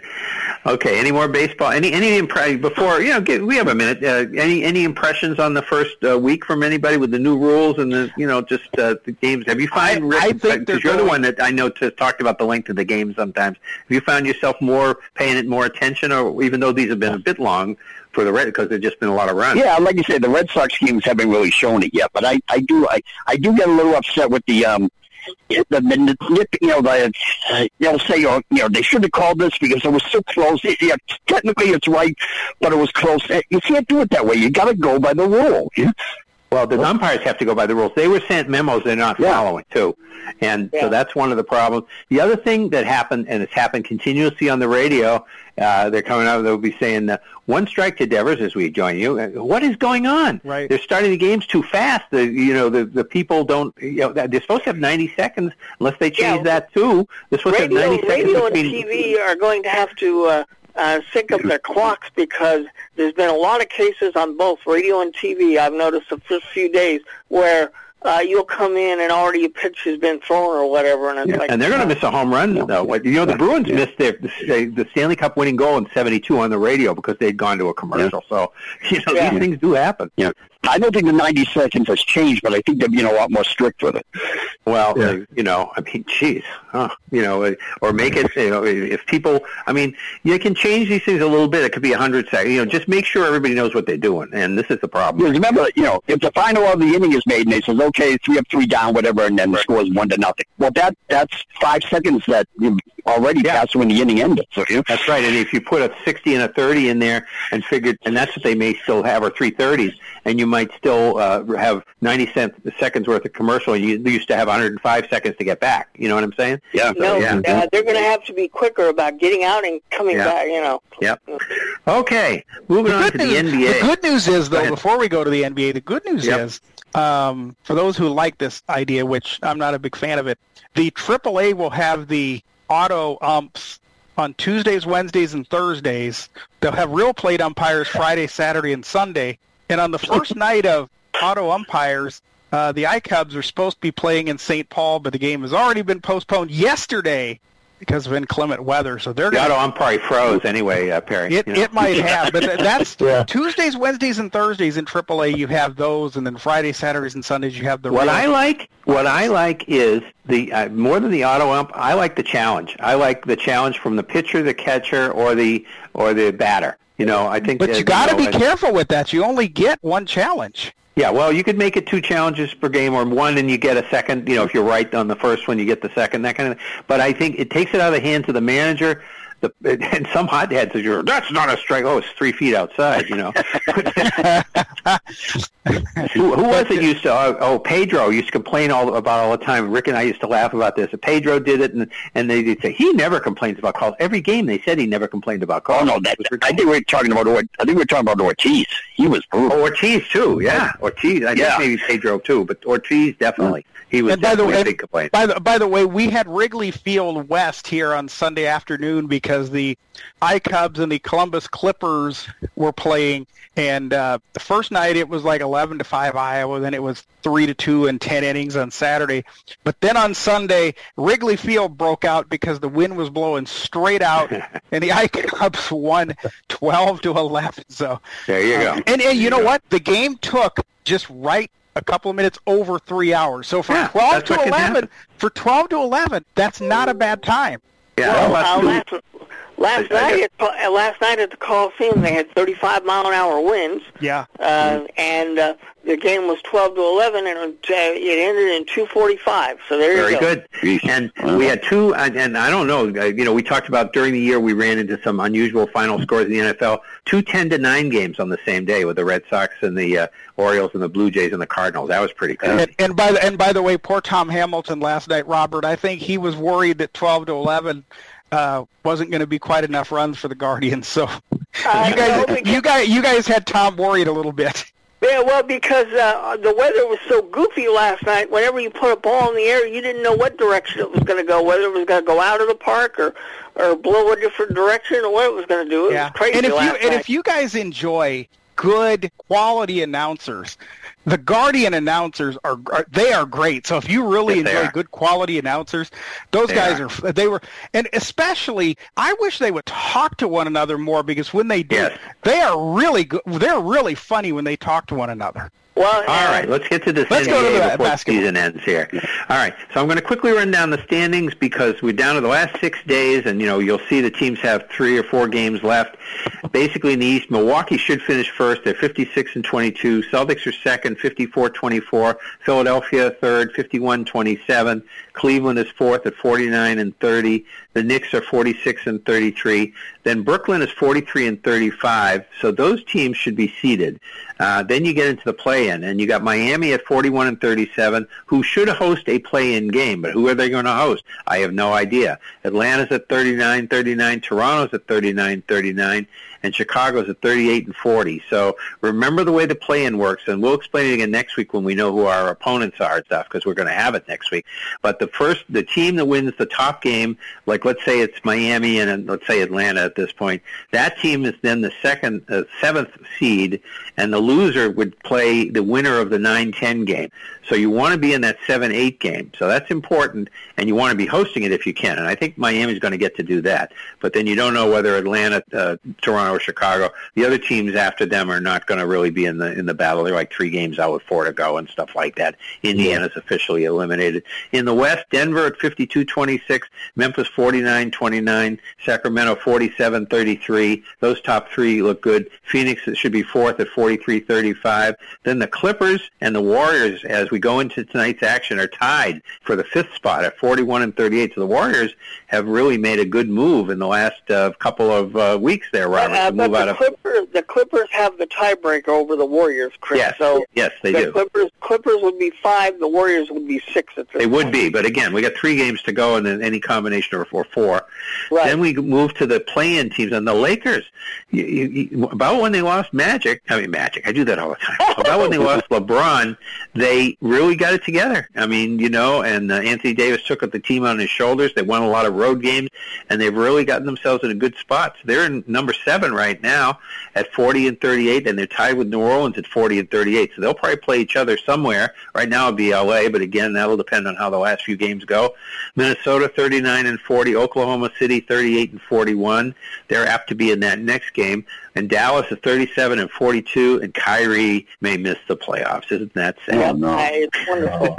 Okay, any more baseball? Any any impre- before you know? Get, we have a minute. Uh, any any impressions on the first uh, week from anybody with the new rules and the you know just uh, the games? Have you found I- Rick, I think because they're you're the going- one that I know to talked about the length of the game sometimes. Have you found yourself more paying it more attention, or even though these have been a bit long for the Red because there's just been a lot of runs? Yeah, like you said, the Red Sox games haven't really shown it yet, but I, I do I, I do get a little upset with the um the, the nip, you know, the uh, they'll say, oh, you know, they should have called this because it was so close. It, yeah, technically it's right, but it was close. You can't do it that way. You got to go by the rule. Yeah? Well, the umpires have to go by the rules. They were sent memos they're not Yeah. following too, and Yeah. so that's one of the problems. The other thing that happened, and it's happened continuously on the radio, uh, they're coming out. They'll be saying uh, one strike to Devers as we join you. Uh, What is going on? Right. They're starting the games too fast. The you know the the people don't. You know they're supposed to have ninety seconds unless they change Yeah. that too. They're supposed radio, to have ninety seconds radio and. TV are going to have to uh, uh, sync up their clocks because there's been a lot of cases on both radio and TV. I've noticed the first few days where uh, you'll come in and already a pitch has been thrown or whatever, and it's like and they're going to miss a home run though. What- You know, the Bruins missed their the, the Stanley Cup winning goal in '72 on the radio because they'd gone to a commercial. So, (laughs) you know, Yeah. these things do happen. Yeah. I don't think the 90 seconds has changed, but I think they're being a lot more strict with it. Well, uh, you know, I mean, geez, huh, you know, uh, or make it, you know, if people, I mean, you can change these things a little bit. It could be a hundred seconds. You know, just make sure everybody knows what they're doing, and this is the problem. Because remember, you know, if the final of the inning is made and they says, okay, three up, three down, whatever, and then the score is one to nothing. Well, that that's five seconds that you already Yeah. passed when the inning ended. So, you know, That's right. And if you put a 60 and a 30 in there and figured, and that's what they may still have, or three 30s, and you might still uh, have 90 cent, seconds worth of commercial. You used to have 105 seconds to get back. You know what I'm saying? yeah. no, yeah. uh, they're going to have to be quicker about getting out and coming Yeah. back. You know. Yep. Okay, moving on to the NBA. the good news is, though, before we go to the NBA, the good news Yep. is, um, for those who like this idea, which I'm not a big fan of it, the AAA will have the auto umps on Tuesdays, Wednesdays, and Thursdays. They'll have real plate umpires Friday, Saturday, and Sunday. And on the first night of auto umpires, uh, the iCubs are supposed to be playing in St. Paul, but the game has already been postponed yesterday because of inclement weather. So they're The going auto umpire froze anyway, uh, Perry. it, you know. it might have, but that's (laughs) Yeah. Tuesdays, Wednesdays, and Thursdays in AAA. You have those, and then Friday, Saturdays, and Sundays you have the. What real- I like, what I like is the uh, more than the auto ump. I like the challenge. I like the challenge from the pitcher, the catcher, or the or the batter. You know, I think. But uh, you got to know, be and- careful with that. You only get one challenge. Yeah, well, you could make it two challenges per game, or one, and you get a second. You know, if you're right on the first one, you get the second. That kind of. But I think it takes it out of the hands of the manager. The, and some hotheads are, that's not a strike. Oh, it's three feet outside. You know. (laughs) who, who was it used to? Oh, oh, Pedro used to complain all about all the time. Rick and I used to laugh about this. Pedro did it, and and they'd say he never complains about calls. Every game they said he never complained about calls. Oh no, that I think we're talking about. Or- I think we're talking about Ortiz. He was brutal. Oh, Ortiz too. Yeah, Ortiz. I Yeah. think maybe Pedro too, but Ortiz definitely. He was And by the way, big complaint. by the by the way, we had Wrigley Field West here on Sunday afternoon because the iCubs and the Columbus Clippers were playing, and uh, the first night it was like eleven to five Iowa, then it was three to two in ten innings on Saturday, but then on Sunday Wrigley Field broke out because the wind was blowing straight out, (laughs) and the iCubs won twelve to eleven. So There you go. uh, and, and you know what? The game took just right a couple of minutes over three hours. So for Yeah, 12 to 11, for 12 to 11, that's not a bad time. Yeah, Well, how about- last last I- I night at, uh, last night at the Coliseum they had 35 mile an hour winds, Yeah. uh, and uh, the game was 12 to 11, and it, uh, it ended in 2:45. So there Very you go. Very good. And we had two, and, and I don't know, uh, you know, we talked about during the year we ran into some unusual final scores in the NFL. Two 10 to 9 games on the same day with the Red Sox and the uh, Orioles and the Blue Jays and the Cardinals. That was pretty crazy. And, and by the and by the way, poor Tom Hamilton last night, Robert. I think he was worried that 12 to 11 uh, wasn't going to be quite enough runs for the Guardians. So Uh, (laughs) you guys, no, you guys, you guys had Tom worried a little bit. Yeah, well, because uh, the weather was so goofy last night. Whenever you put a ball in the air, you didn't know what direction it was going to go. Whether it was going to go out of the park or or blow a different direction, or what it was going to do. It was crazy and if you last and if you guys enjoy good quality announcers, the Guardian announcers are, are they are great. So if you really Yes, enjoy good quality announcers, those They guys are. are. they were and especially I wish they would talk to one another more because when they do, Yes. they are really good. They're really funny when they talk to one another. Well, All uh, right, let's get to this Let's NBA go to the before basketball. season ends here. All right, so I'm going to quickly run down the standings because we're down to the last six days, and you know you'll see the teams have three or four games left. Basically, in the East, Milwaukee should finish first. They're 56 and 22. Celtics are second, 54-24. Philadelphia third, 51-27. Cleveland is fourth at 49 and 30. The Knicks are 46 and 33. Then Brooklyn is 43 and 35. So those teams should be seeded. Uh, then you get into the play-in, and you got Miami at 41 and 37, who should host a play-in game, but who are they going to host? I have no idea. Atlanta's at 39-39, Toronto's at 39-39, and Chicago's at 38 and 40. So remember the way the play-in works, and we'll explain it again next week when we know who our opponents are stuff, because we're going to have it next week. But the first, the team that wins the top game, like let's say it's Miami and let's say Atlanta at this point, that team is then the second, uh, seventh seed, and the loser would play the winner of the 9-10 game. So you want to be in that 7-8 game. So that's important, and you want to be hosting it if you can. And I think Miami's going to get to do that. But then you don't know whether Atlanta, uh, Toronto, or Chicago, the other teams after them are not going to really be in the in the battle. They're like three games out with four to go and stuff like that. Indiana's officially eliminated. In the West, Denver at 52-26, Memphis 49-29, Sacramento 47-33. Those top three look good. Phoenix should be fourth at 43-35. Then the Clippers and the Warriors, as we go into tonight's action, are tied for the fifth spot at 41 and 38. So the Warriors have really made a good move in the last uh, couple of uh, weeks there, Robert. Uh, to but move out the of. Clippers, the Clippers have the tiebreaker over the Warriors, Chris. Yes, So yes, they the do. Clippers, Clippers would be five. The Warriors would be six at this They would be, but again, we got three games to go, and then any combination of four, four. Right. Then we move to the play-in teams, and the Lakers. You, you, about when they lost Magic, I mean Magic, I do that all the time. (laughs) about when they lost LeBron, they really got it together. I mean, you know, and uh, Anthony Davis took up the team on his shoulders. They won a lot of road games, and they've really gotten themselves in a good spot. So they're in number seven right now at 40 and 38, and they're tied with New Orleans at 40 and 38. So they'll probably play each other somewhere. Right now it'll be LA, but again, that'll depend on how the last few games go. Minnesota 39 and 40, Oklahoma City 38 and 41. They're apt to be in that next game. And Dallas is 37 and 42, and Kyrie may miss the playoffs. Isn't that sad? Uh, it's (laughs) wonderful.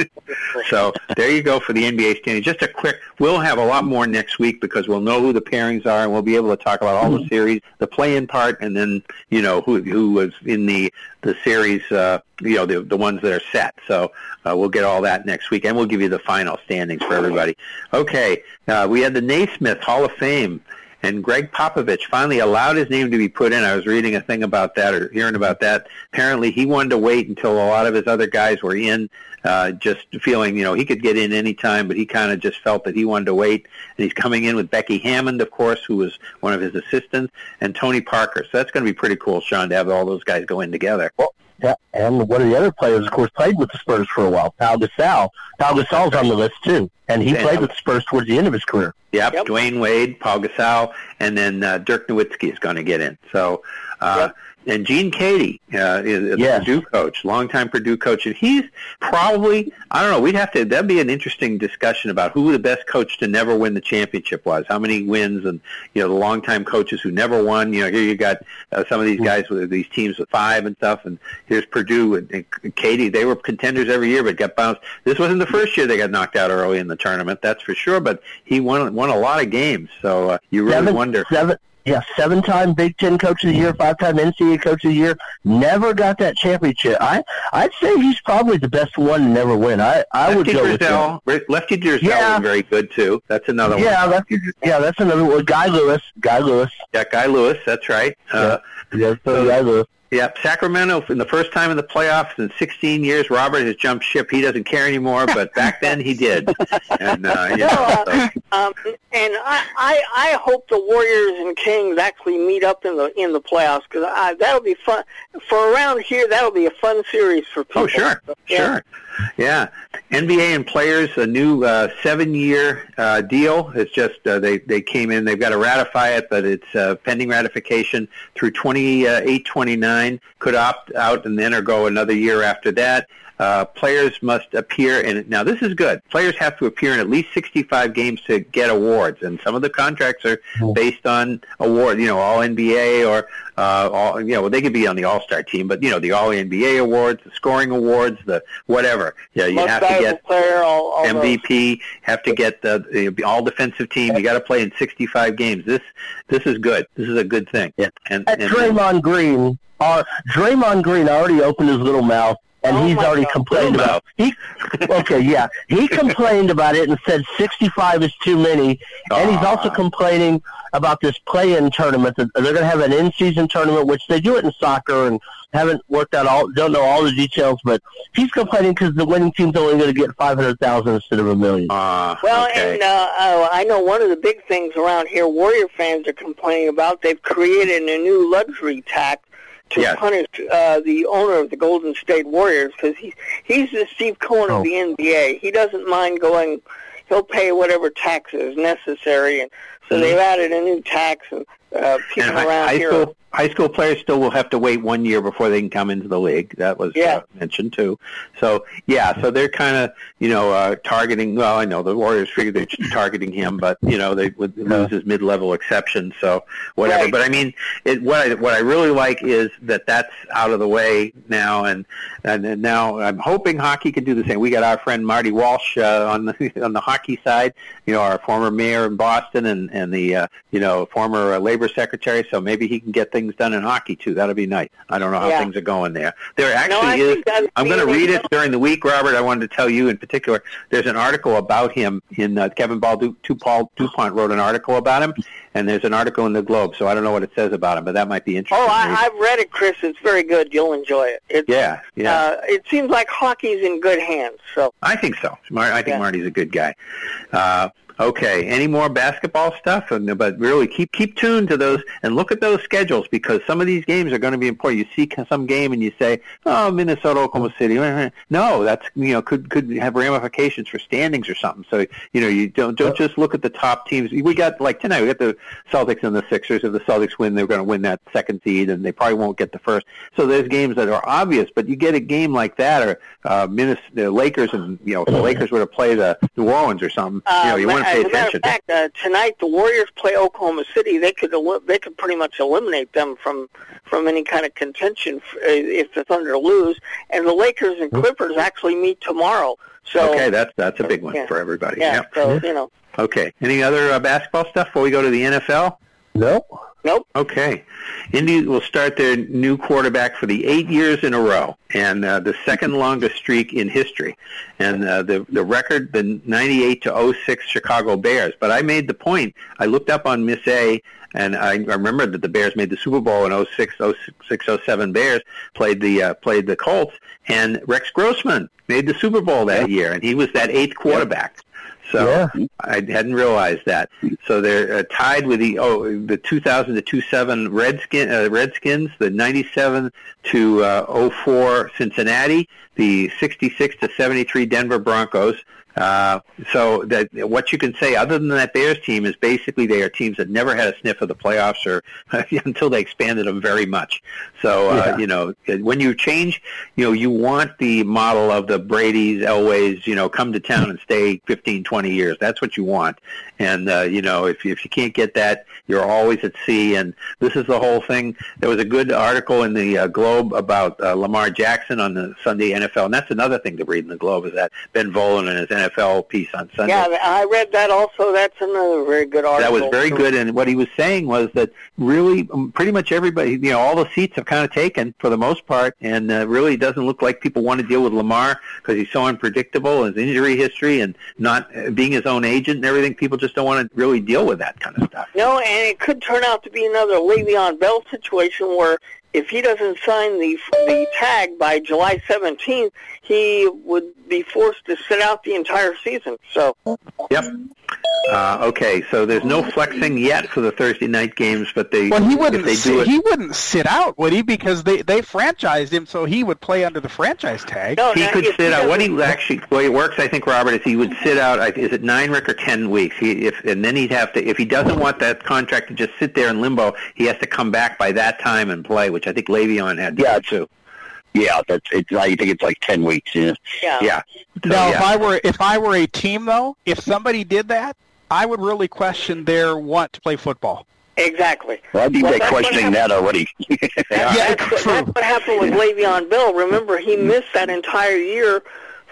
So there you go for the NBA standings. Just a quick, we'll have a lot more next week because we'll know who the pairings are and we'll be able to talk about all the series, the play-in part, and then, you know, who, who was in the, the series, uh, you know, the, the ones that are set. So uh, we'll get all that next week and we'll give you the final standings for everybody. Okay, uh, we had the Naismith Hall of Fame and Gregg Popovich finally allowed his name to be put in. I was reading a thing about that or hearing about that. Apparently, he wanted to wait until a lot of his other guys were in, uh, just feeling, you know, he could get in any time, but he kind of just felt that he wanted to wait. And he's coming in with Becky Hammon, of course, who was one of his assistants, and Tony Parker. So that's going to be pretty cool, Sean, to have all those guys go in together. Well, Yeah, and one of the other players, of course, played with the Spurs for a while. Pau Gasol. Pau Gasol's on the list too, and he played with the Spurs towards the end of his career. Yep, Dwyane Wade, Paul Gasol, and then uh, Dirk Nowitzki is going to get in. So, uh, and Gene Keady uh, is, Yes. a Purdue coach, longtime Purdue coach, and he's probably I don't know. We'd have to. That'd be an interesting discussion about who the best coach to never win the championship was. How many wins, and you know the longtime coaches who never won. You know, here you got uh, some of these guys with these teams with five and stuff, and here's Purdue and, and Keady. They were contenders every year, but got bounced. This wasn't the first year they got knocked out early in the tournament, that's for sure. But he won won a lot of games, so uh, you really seven, wonder. Seven, yeah, seven-time Big Ten Coach of the Year, five-time NCAA Coach of the Year. Never got that championship. I I'd say he's probably the best one to never win. I I would Lefty go with him. Lefty Driesell Yeah. was very good too. That's another one. Yeah, that's yeah, that's another one. Guy Lewis, Guy Lewis. Yeah, Guy Lewis. That's right. Uh, Yeah, so Guy Lewis. Yeah, Sacramento in the first time in the playoffs in 16 years. Robert has jumped ship. He doesn't care anymore, but back then he did. And uh, (laughs) you know, so, Um, and I, I, I hope the Warriors and Kings actually meet up in the in the playoffs because that'll be fun for around here. That'll be a fun series for people. oh sure, Yeah. sure, yeah. NBA and players a new uh, seven-year uh, deal. It's just uh, they they came in. They've got to ratify it, but it's uh, pending ratification through 28, 29. Could opt out and then or go another year after that. Uh, players must appear in now this is good players have to appear in at least 65 games to get awards and some of the contracts are based on award you know all nba or uh, all you know they could be on the all-star team but you know the all nba awards the scoring awards the whatever yeah you Most have to get player, all, all those. MVP, have to get the, the all defensive team. You got to play in 65 games. This this is good. This is a good thing. Yeah. And, and Draymond Green, uh, Draymond Green already opened his little mouth, and Oh he's already God. complained Little about. He (laughs) okay, yeah, he complained about it and said 65 is too many, and he's also complaining about this play-in tournament. That they're going to have an in-season tournament, which they do it in soccer, and haven't worked out all, don't know all the details, but he's complaining because the winning team's only going to get 500,000 instead of a million. uh, Well, okay. and uh, uh, I know one of the big things around here Warrior fans are complaining about. They've created a new luxury tax to Yes. punish uh, the owner of the Golden State Warriors because he, he's the Steve Cohen Oh. of the NBA. He doesn't mind going. He'll pay whatever taxes necessary, and so Mhm. they've added a new tax. And uh, people and high, around high here. school high school players still will have to wait one year before they can come into the league. That was Yeah. uh, mentioned too. So yeah, so they're kind of you know uh, targeting. Well, I know the Warriors figure they're targeting him, but you know they would lose his mid-level exception. So whatever. Right. But I mean, it, what I, what I really like is that that's out of the way now, and and, and now I'm hoping hockey can do the same. We got our friend Marty Walsh uh, on the (laughs) on the hockey side. You know, our former mayor in Boston, and and the uh, you know former uh, labor secretary. So maybe he can get things done in hockey too. That'd be nice. I don't know how Yeah. things are going there. There actually No, is. I'm going to read it during the week, Robert. I wanted to tell you in particular. There's an article about him in uh, Kevin Paul du- Paul Dupont wrote an article about him, and there's an article in the Globe. So I don't know what it says about him, but that might be interesting. Oh, I, I've read it, Chris. It's very good. You'll enjoy it. It's, yeah, yeah. Uh, it seems like hockey's in good hands. So I think so. Mar- I think Yeah. Marty's a good guy. Uh, okay. Any more basketball stuff? But really, keep keep tuned to those and look at those schedules because some of these games are going to be important. You see some game and you say, "Oh, Minnesota, Oklahoma City." (laughs) No, that's you know could could have ramifications for standings or something. So you know you don't don't just look at the top teams. We got like tonight. We got the Celtics and the Sixers. If the Celtics win, they're going to win that second seed, and they probably won't get the first. So there's games that are obvious, but you get a game like that, or uh, Minnesota, the Lakers, and you know, if the Lakers were to play the New Orleans or something, you know, you Uh, want to as pay a matter attention. of fact, uh, tonight the Warriors play Oklahoma City. They could el- they could pretty much eliminate them from from any kind of contention f- uh, if the Thunder lose. And the Lakers and Clippers actually meet tomorrow. So okay, that's that's a big one Yeah. for everybody. yeah, Yep. so you know, Okay. Any other uh, basketball stuff before we go to the NFL? Nope. Nope. Okay. Indy will start their new quarterback for the eight years in a row, and uh, the second longest streak in history. And uh, the the record, the 98 to 06 Chicago Bears. But I made the point. I looked up on Miss A, and I, I remember that the Bears made the Super Bowl in 06, 06, 07. Bears played the uh, played the Colts, and Rex Grossman made the Super Bowl that year, and he was that eighth quarterback. So Yeah. I hadn't realized that. So they're uh, tied with the oh the 2000 to 27 Redskin uh, Redskins, the 97 to uh, 04 Cincinnati, the 66 to 73 Denver Broncos. Uh, so that what you can say other than that Bears team is basically they are teams that never had a sniff of the playoffs or (laughs) until they expanded them very much. So uh, Yeah. you know when you change, you know you want the model of the Brady's, Elways, you know, come to town and stay 15, 20 years. That's what you want. And uh, you know if if you can't get that, you're always at sea. And this is the whole thing. There was a good article in the uh, Globe about uh, Lamar Jackson on the Sunday NFL, and that's another thing to read in the Globe is that Ben Volin and his NFL piece on Sunday. Yeah, I read that also. That's another very good article. That was very good, and what he was saying was that really, um, pretty much everybody, you know, all the seats have kind of taken for the most part, and uh, really doesn't look like people want to deal with Lamar because he's so unpredictable, his injury history, and not uh, being his own agent and everything. People just don't want to really deal with that kind of stuff. No, and it could turn out to be another Le'Veon Bell situation where if he doesn't sign the the tag by July 17th, he would be forced to sit out the entire season. So, Yep. Uh, okay, so there's no flexing yet for the Thursday night games, but they Well, he wouldn't. they do Sit, it. he wouldn't sit out, would he? Because they they franchised him, so he would play under the franchise tag. no, he could if sit out. What he doesn't- actually, the way it works, I think, Robert, is he would sit out. I- Is it nine, Rick, or ten weeks? He, if and then he'd have to. If he doesn't want that contract to just sit there in limbo, he has to come back by that time and play, which I think Le'Veon had to Yeah, do too. Yeah, that's it's. I think it's like ten weeks. Yeah. yeah. Yeah. So, Now, if. I were if I were a team though, if somebody did that, I would really question their want to play football. Exactly. Well, I think Well, they're questioning that already. (laughs) Yeah, that's, what, true. that's what happened with Le'Veon Bell. Remember, he missed that entire year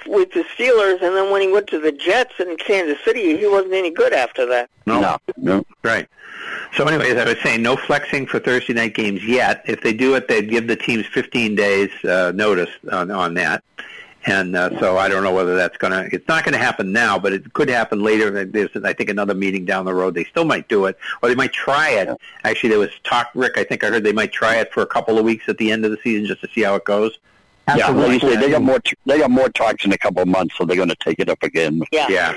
with the Steelers, and then when he went to the Jets in Kansas City, he wasn't any good after that. no, no, no. right. So, anyways, I was saying no flexing for Thursday night games yet. If they do it, they'd give the teams 15 days uh, notice on, on that. And uh, so I don't know whether that's going to, it's not going to happen now, but it could happen later. There's, I think, another meeting down the road. They still might do it, or they might try it. Actually, there was talk, Rick, I think I heard they might try it for a couple of weeks at the end of the season just to see how it goes. Yeah, like you say, they got more. They got more talks in a couple of months, so they're going to take it up again. Yeah. Yeah.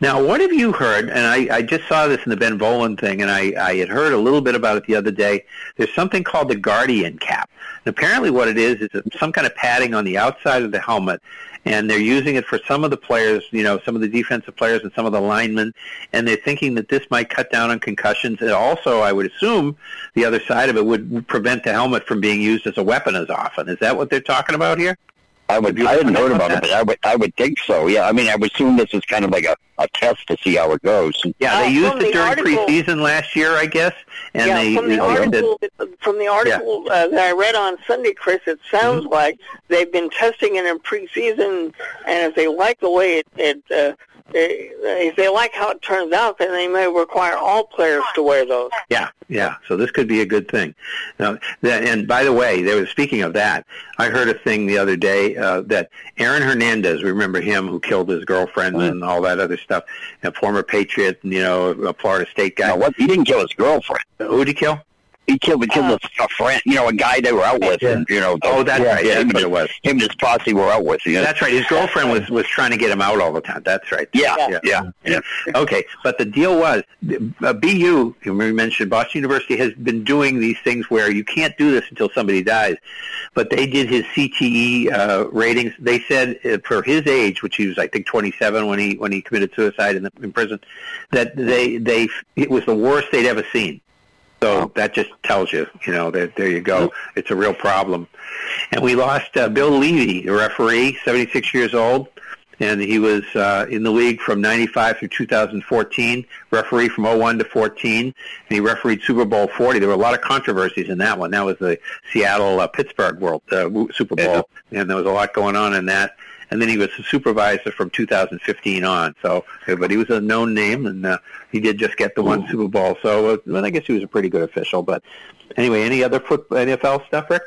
Now, what have you heard? And I, I just saw this in the Ben Volin thing, and I, I had heard a little bit about it the other day. There's something called the Guardian cap. And apparently, what it is is some kind of padding on the outside of the helmet, and they're using it for some of the players, you know, some of the defensive players and some of the linemen, and they're thinking that this might cut down on concussions. And also, I would assume the other side of it would prevent the helmet from being used as a weapon as often. Is that what they're talking about here? I would. I hadn't heard heard about about that? it, but I would. I would think so. Yeah. I mean, I would assume this is kind of like a, a test to see how it goes. Yeah, they Uh, used it the during article- preseason last year, I guess, and yeah, they from the they did- article from the article uh, that I read on Sunday, Chris, it sounds Mm-hmm. like they've been testing it in preseason, and if they like the way it, it uh, if they like how it turns out, then they may require all players to wear those. Yeah, yeah. So this could be a good thing. Now, that, and by the way, they were speaking of that. I heard a thing the other day uh, that Aaron Hernandez, remember him who killed his girlfriend Right. and all that other stuff, a former Patriot, you know, a Florida State guy. No, what? He didn't kill his girlfriend. Who did he kill? He killed, he killed Uh, a, a friend, you know, a guy they were out with, and you know. Oh, that's right. Yeah, him, and- it was. him and his posse were out with. You know? That's right. His girlfriend was was trying to get him out all the time. That's right. Yeah, Yeah. yeah, yeah. Okay, but the deal was, uh, BU, you mentioned Boston University has been doing these things where you can't do this until somebody dies, but they did his CTE uh, ratings. They said uh, for his age, which he was I think 27 when he when he committed suicide in, the, in prison, that they they it was the worst they'd ever seen. So that just tells you, you know, that there you go. It's a real problem. And we lost uh, Bill Levy, the referee, 76 years old, and he was uh, in the league from 95 through 2014, referee from 01 to 14, and he refereed Super Bowl 40. There were a lot of controversies in that one. That was the Seattle uh, Pittsburgh World uh, Super Bowl, and there was a lot going on in that. And then he was a supervisor from 2015 on. So, but he was a known name, and uh, he did just get the one Super Bowl. So, uh, well, I guess he was a pretty good official. But anyway, any other football NFL stuff, Rick?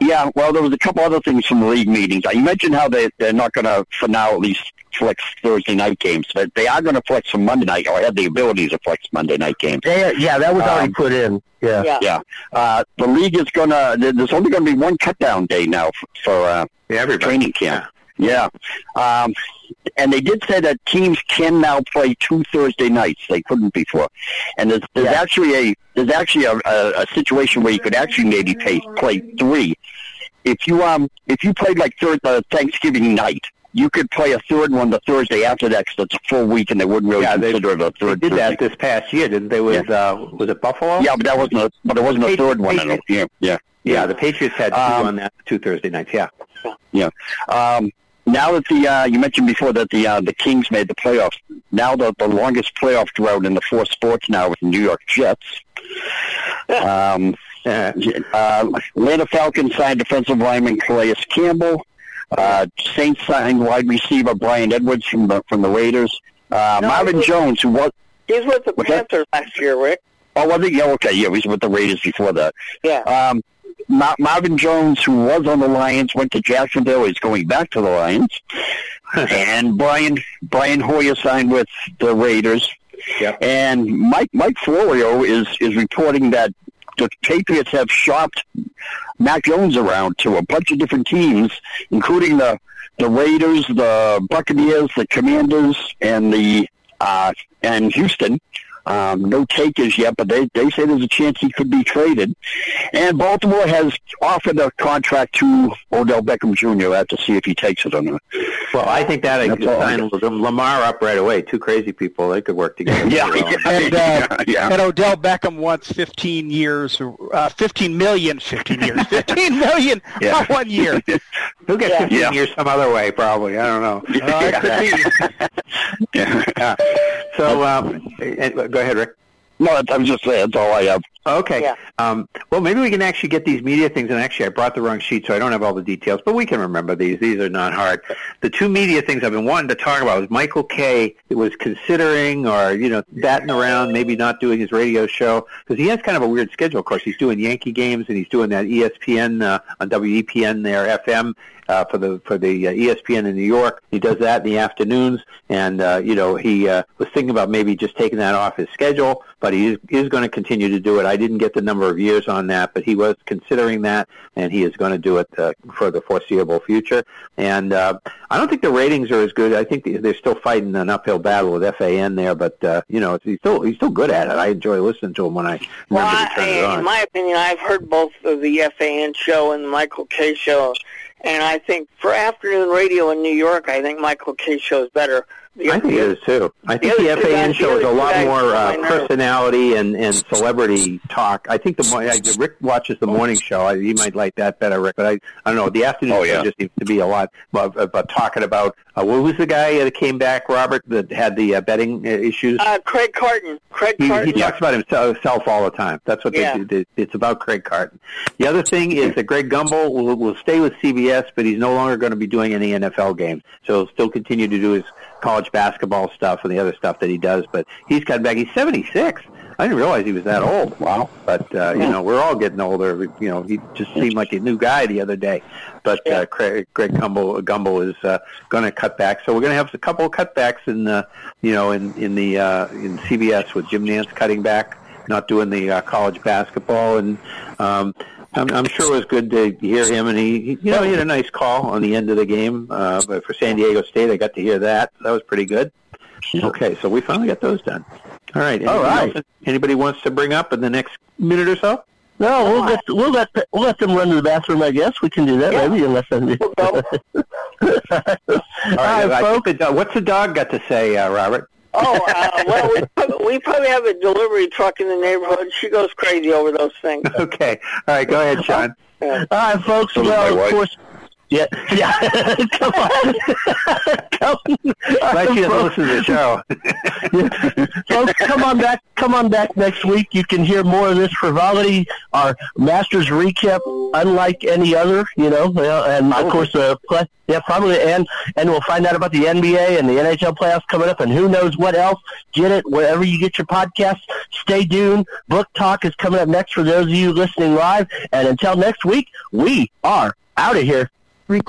Yeah, well, there was a couple other things from the league meetings. You mentioned how they, they're not going to, for now at least, flex Thursday night games, but they are going to flex some Monday night, or have the ability to flex Monday night games. Yeah, yeah, that was already Um, put in. Yeah. Yeah. Yeah. Uh, the league is going to, there's only going to be one cut down day now for, for uh, Yeah, everybody. training camp. Yeah. Um, and they did say that teams can now play two Thursday nights. They couldn't before. And there's, there's Yeah. actually a there's actually a, a, a situation where you could actually maybe pay, play three. If you um if you played like third uh, Thanksgiving night, you could play a third one the Thursday after that because it's a full week and they wouldn't really Yeah, they- consider it a They third. did that this past year, didn't they? With uh, was it Buffalo? Yeah, but that wasn't a but it wasn't a third one. I don't, yeah, yeah. yeah. The Patriots had two Um, on that two Thursday nights. Yeah. Yeah. Um, now that the uh, you mentioned before that the uh, the Kings made the playoffs. Now the the longest playoff drought in the four sports now with the New York Jets. Um, uh, Atlanta Falcons signed defensive lineman Calais Campbell. Uh, Saints signed wide receiver Bryan Edwards from the from the Raiders. Uh, No, Marvin was- Jones, who was He's with the that? Panthers last year, Rick. oh was he? Yeah, okay, yeah, he was with the Raiders before that. Yeah. Um, Ma- Marvin Jones, who was on the Lions, went to Jacksonville. He's going back to the Lions. (laughs) and Brian Brian Hoyer signed with the Raiders. Yep. And Mike Mike Florio is is reporting that the Patriots have shopped Mac Jones around to a bunch of different teams, including the the Raiders, the Buccaneers, the Commanders, and the uh, and Houston. Um, no takers yet, but they, they say there's a chance he could be traded. And Baltimore has offered a contract to Odell Beckham Jr. I have to see if he takes it or not. Well, I think that I could sign Lamar up right away. Two crazy people, they could work together. (laughs) Yeah, pretty well. And, uh, yeah, yeah. And Odell Beckham wants 15 years, uh, 15 million, 15 years, (laughs) 15 million Yeah. for one year. (laughs) He'll get Yeah. 15 Yeah. years some other way, probably. I don't know. Uh, it could be. yeah. So, um, eh, go ahead, Rick. No, I'm just saying. That's all I have. Okay. Yeah. Um, well, maybe we can actually get these media things. And actually, I brought the wrong sheet, so I don't have all the details. But we can remember these. These are not hard. The two media things I've been wanting to talk about was Michael Kay was considering, or you know, batting around, maybe not doing his radio show because he has kind of a weird schedule. Of course, he's doing Yankee games and he's doing that ESPN uh, on WEPN there FM uh, for the for the uh, ESPN in New York. He does that in the afternoons, and uh, you know he uh, was thinking about maybe just taking that off his schedule, but he is, is going to continue to do it. I didn't get the number of years on that, but he was considering that, and he is going to do it uh, for the foreseeable future. And uh, I don't think the ratings are as good. I think they're still fighting an uphill battle with FAN there, but uh, you know he's still he's still good at it. I enjoy listening to him when I Well, remember to turn it on. in my opinion, I've heard both of the FAN show and the Michael Kay show, and I think for afternoon radio in New York, I think Michael Kay show is better. The, I think it is too. I think the the, FAN is a lot more uh, personality and, and celebrity talk. I think the mo- I, (laughs) Rick watches the morning show. I, you might like that better, Rick. But I, I don't know. The afternoon Oh, show just seems to be a lot about, about talking about uh, what was the guy that came back, Robert, that had the uh, betting uh, issues. Uh, Craig Carton. Craig He, he talks about himself all the time. That's what Yeah. they do. It's about Craig Carton. The other thing is that Greg Gumbel will, will stay with CBS, but he's no longer going to be doing any NFL games. So he'll still continue to do his college basketball stuff and the other stuff that he does. But he's got back. He's 76. I didn't realize he was that old. Wow. But uh, you know, we're all getting older. You know, he just seemed like a new guy the other day. But uh, Craig, Greg Gumbel, Gumbel is uh, going to cut back. So we're going to have a couple of cutbacks in the, you know, in in the uh, in CBS with Jim Nantz cutting back, not doing the uh, college basketball, and um, I'm, I'm sure it was good to hear him. And he, you know, he had a nice call on the end of the game. Uh, but for San Diego State, I got to hear that. That was pretty good. Okay, so we finally got those done. All right. All right. Else Anybody wants to bring up in the next minute or so? No, we'll let we'll let we'll let them run to the bathroom. I guess we can do that maybe unless I. (laughs) All right, think the dog, what's the dog got to say, uh, Robert? Oh, uh, (laughs) well, we probably, we probably have a delivery truck in the neighborhood. She goes crazy over those things. (laughs) Okay. All right, go ahead, Sean. (laughs) All right, folks. So well, of course. Yeah, yeah. (laughs) Come on. (laughs) Come, Glad she doesn't listen to the show. (laughs) folks, come on back. Come on back next week. You can hear more of this frivolity, our Masters recap, unlike any other. You know, and of course, uh, play, yeah, probably, and and we'll find out about the NBA and the NHL playoffs coming up, and who knows what else. Get it wherever you get your podcasts. Stay tuned. Book Talk is coming up next for those of you listening live, and until next week, we are out of here. Rec